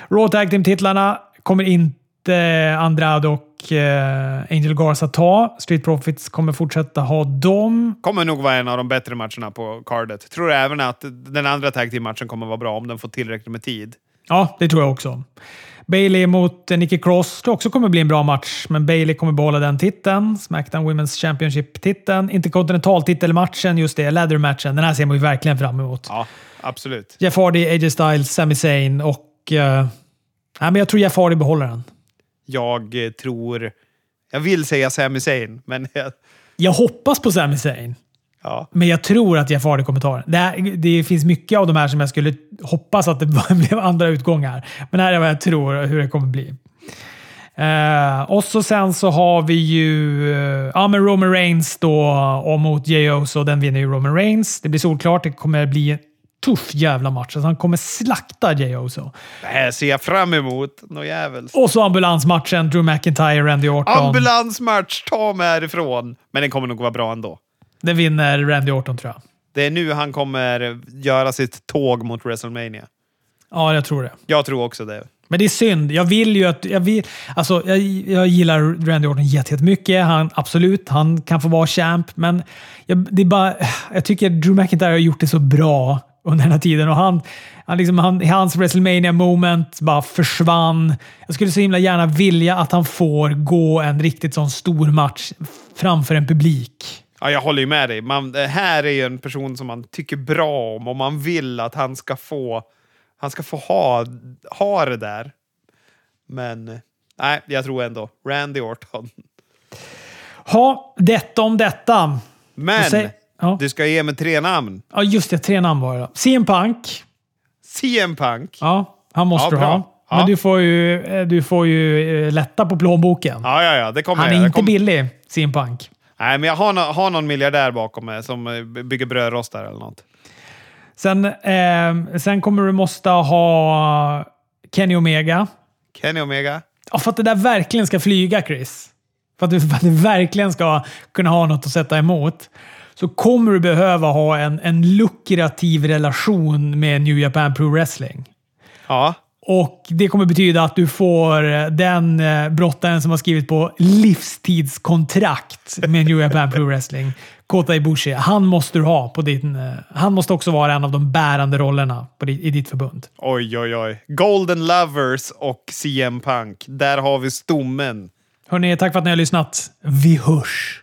Raw Tag Team-titlarna kommer inte Andrade och eh, Angel Garza ta. Street Profits kommer fortsätta ha dem. Kommer nog vara en av de bättre matcherna på cardet. Tror även att den andra tag team-matchen kommer vara bra om den får tillräckligt med tid. Ja, det tror jag också. Bailey mot eh, Nikki Cross tror också kommer bli en bra match, men Bailey kommer behålla den titeln. Smackdown Women's Championship-titeln. Interkontinentaltitelmatchen, just det, ladder-matchen. Den här ser man ju verkligen fram emot. Ja, absolut. Jeff Hardy, AJ Styles, Sami Zayn och... Uh, nej, men jag tror Jeff Hardy behåller den. Jag eh, tror... Jag vill säga Sami Zayn, men... Jag, Jag hoppas på Sami Zayn. ja. Men jag tror att Jeff Hardy kommer ta den. Det, här, det finns mycket av de här som jag skulle hoppas att det *laughs* blev andra utgångar. Men här är vad jag tror hur det kommer bli. Eh, och så sen så har vi ju eh, ja, men Roman Reigns då och mot J.O. så den vinner ju Roman Reigns. Det blir solklart. Det kommer bli tuff jävla match. Alltså han kommer slakta J.O. så. Det här ser jag fram emot. Nå jävels. Och så ambulansmatchen. Drew McIntyre, Randy Orton. Ambulansmatch, ta mig härifrån! Men den kommer nog vara bra ändå. den vinner Randy Orton tror jag. Det är nu han kommer göra sitt tåg mot WrestleMania. Ja, jag tror det. Jag tror också det. Men det är synd. Jag vill ju att... Jag, vill, alltså, jag, jag gillar Randy Orton jätte- jättemycket. Han, absolut, han kan få vara champ. Men jag, det är bara, jag tycker Drew McIntyre har gjort det så bra under den här tiden. Och han, han liksom, han, hans WrestleMania moment bara försvann. Jag skulle så himla gärna vilja att han får gå en riktigt sån stor match framför en publik. Ja, jag håller ju med dig. Man, det här är ju en person som man tycker bra om och man vill att han ska få, han ska få ha, ha det där. Men nej, jag tror ändå Randy Orton. Ha, detta om detta. Men ja. du ska ge mig tre namn. Ja, just det. Tre namn var det. CM Punk. CM Punk. Ja, han måste Ja, du ha. Ja. Men du får ju, eh, du får ju eh, lätta på plånboken. Ja, ja, ja, det kommer Han är jag inte kommer- billig, CM Punk. Nej, men jag har, nå- har någon miljardär bakom mig som eh, bygger brödrostar eller något. Sen, eh, sen kommer du måste ha Kenny Omega. Kenny Omega. Ja, för att det där verkligen ska flyga, Chris. För att, du, för att du verkligen ska kunna ha något att sätta emot. Så kommer du behöva ha en, en lukrativ relation med New Japan Pro Wrestling. Ja. Och Det kommer betyda att du får eh, den eh, brottaren som har skrivit på livstidskontrakt med New Japan Pro Wrestling, *laughs* Kota Ibushi. Han måste du ha på din... eh, Han måste också vara en av de bärande rollerna i ditt förbund. Oj, oj, oj. Golden Lovers och CM Punk. Där har vi stommen. Hörni, tack för att ni har lyssnat. Vi hörs!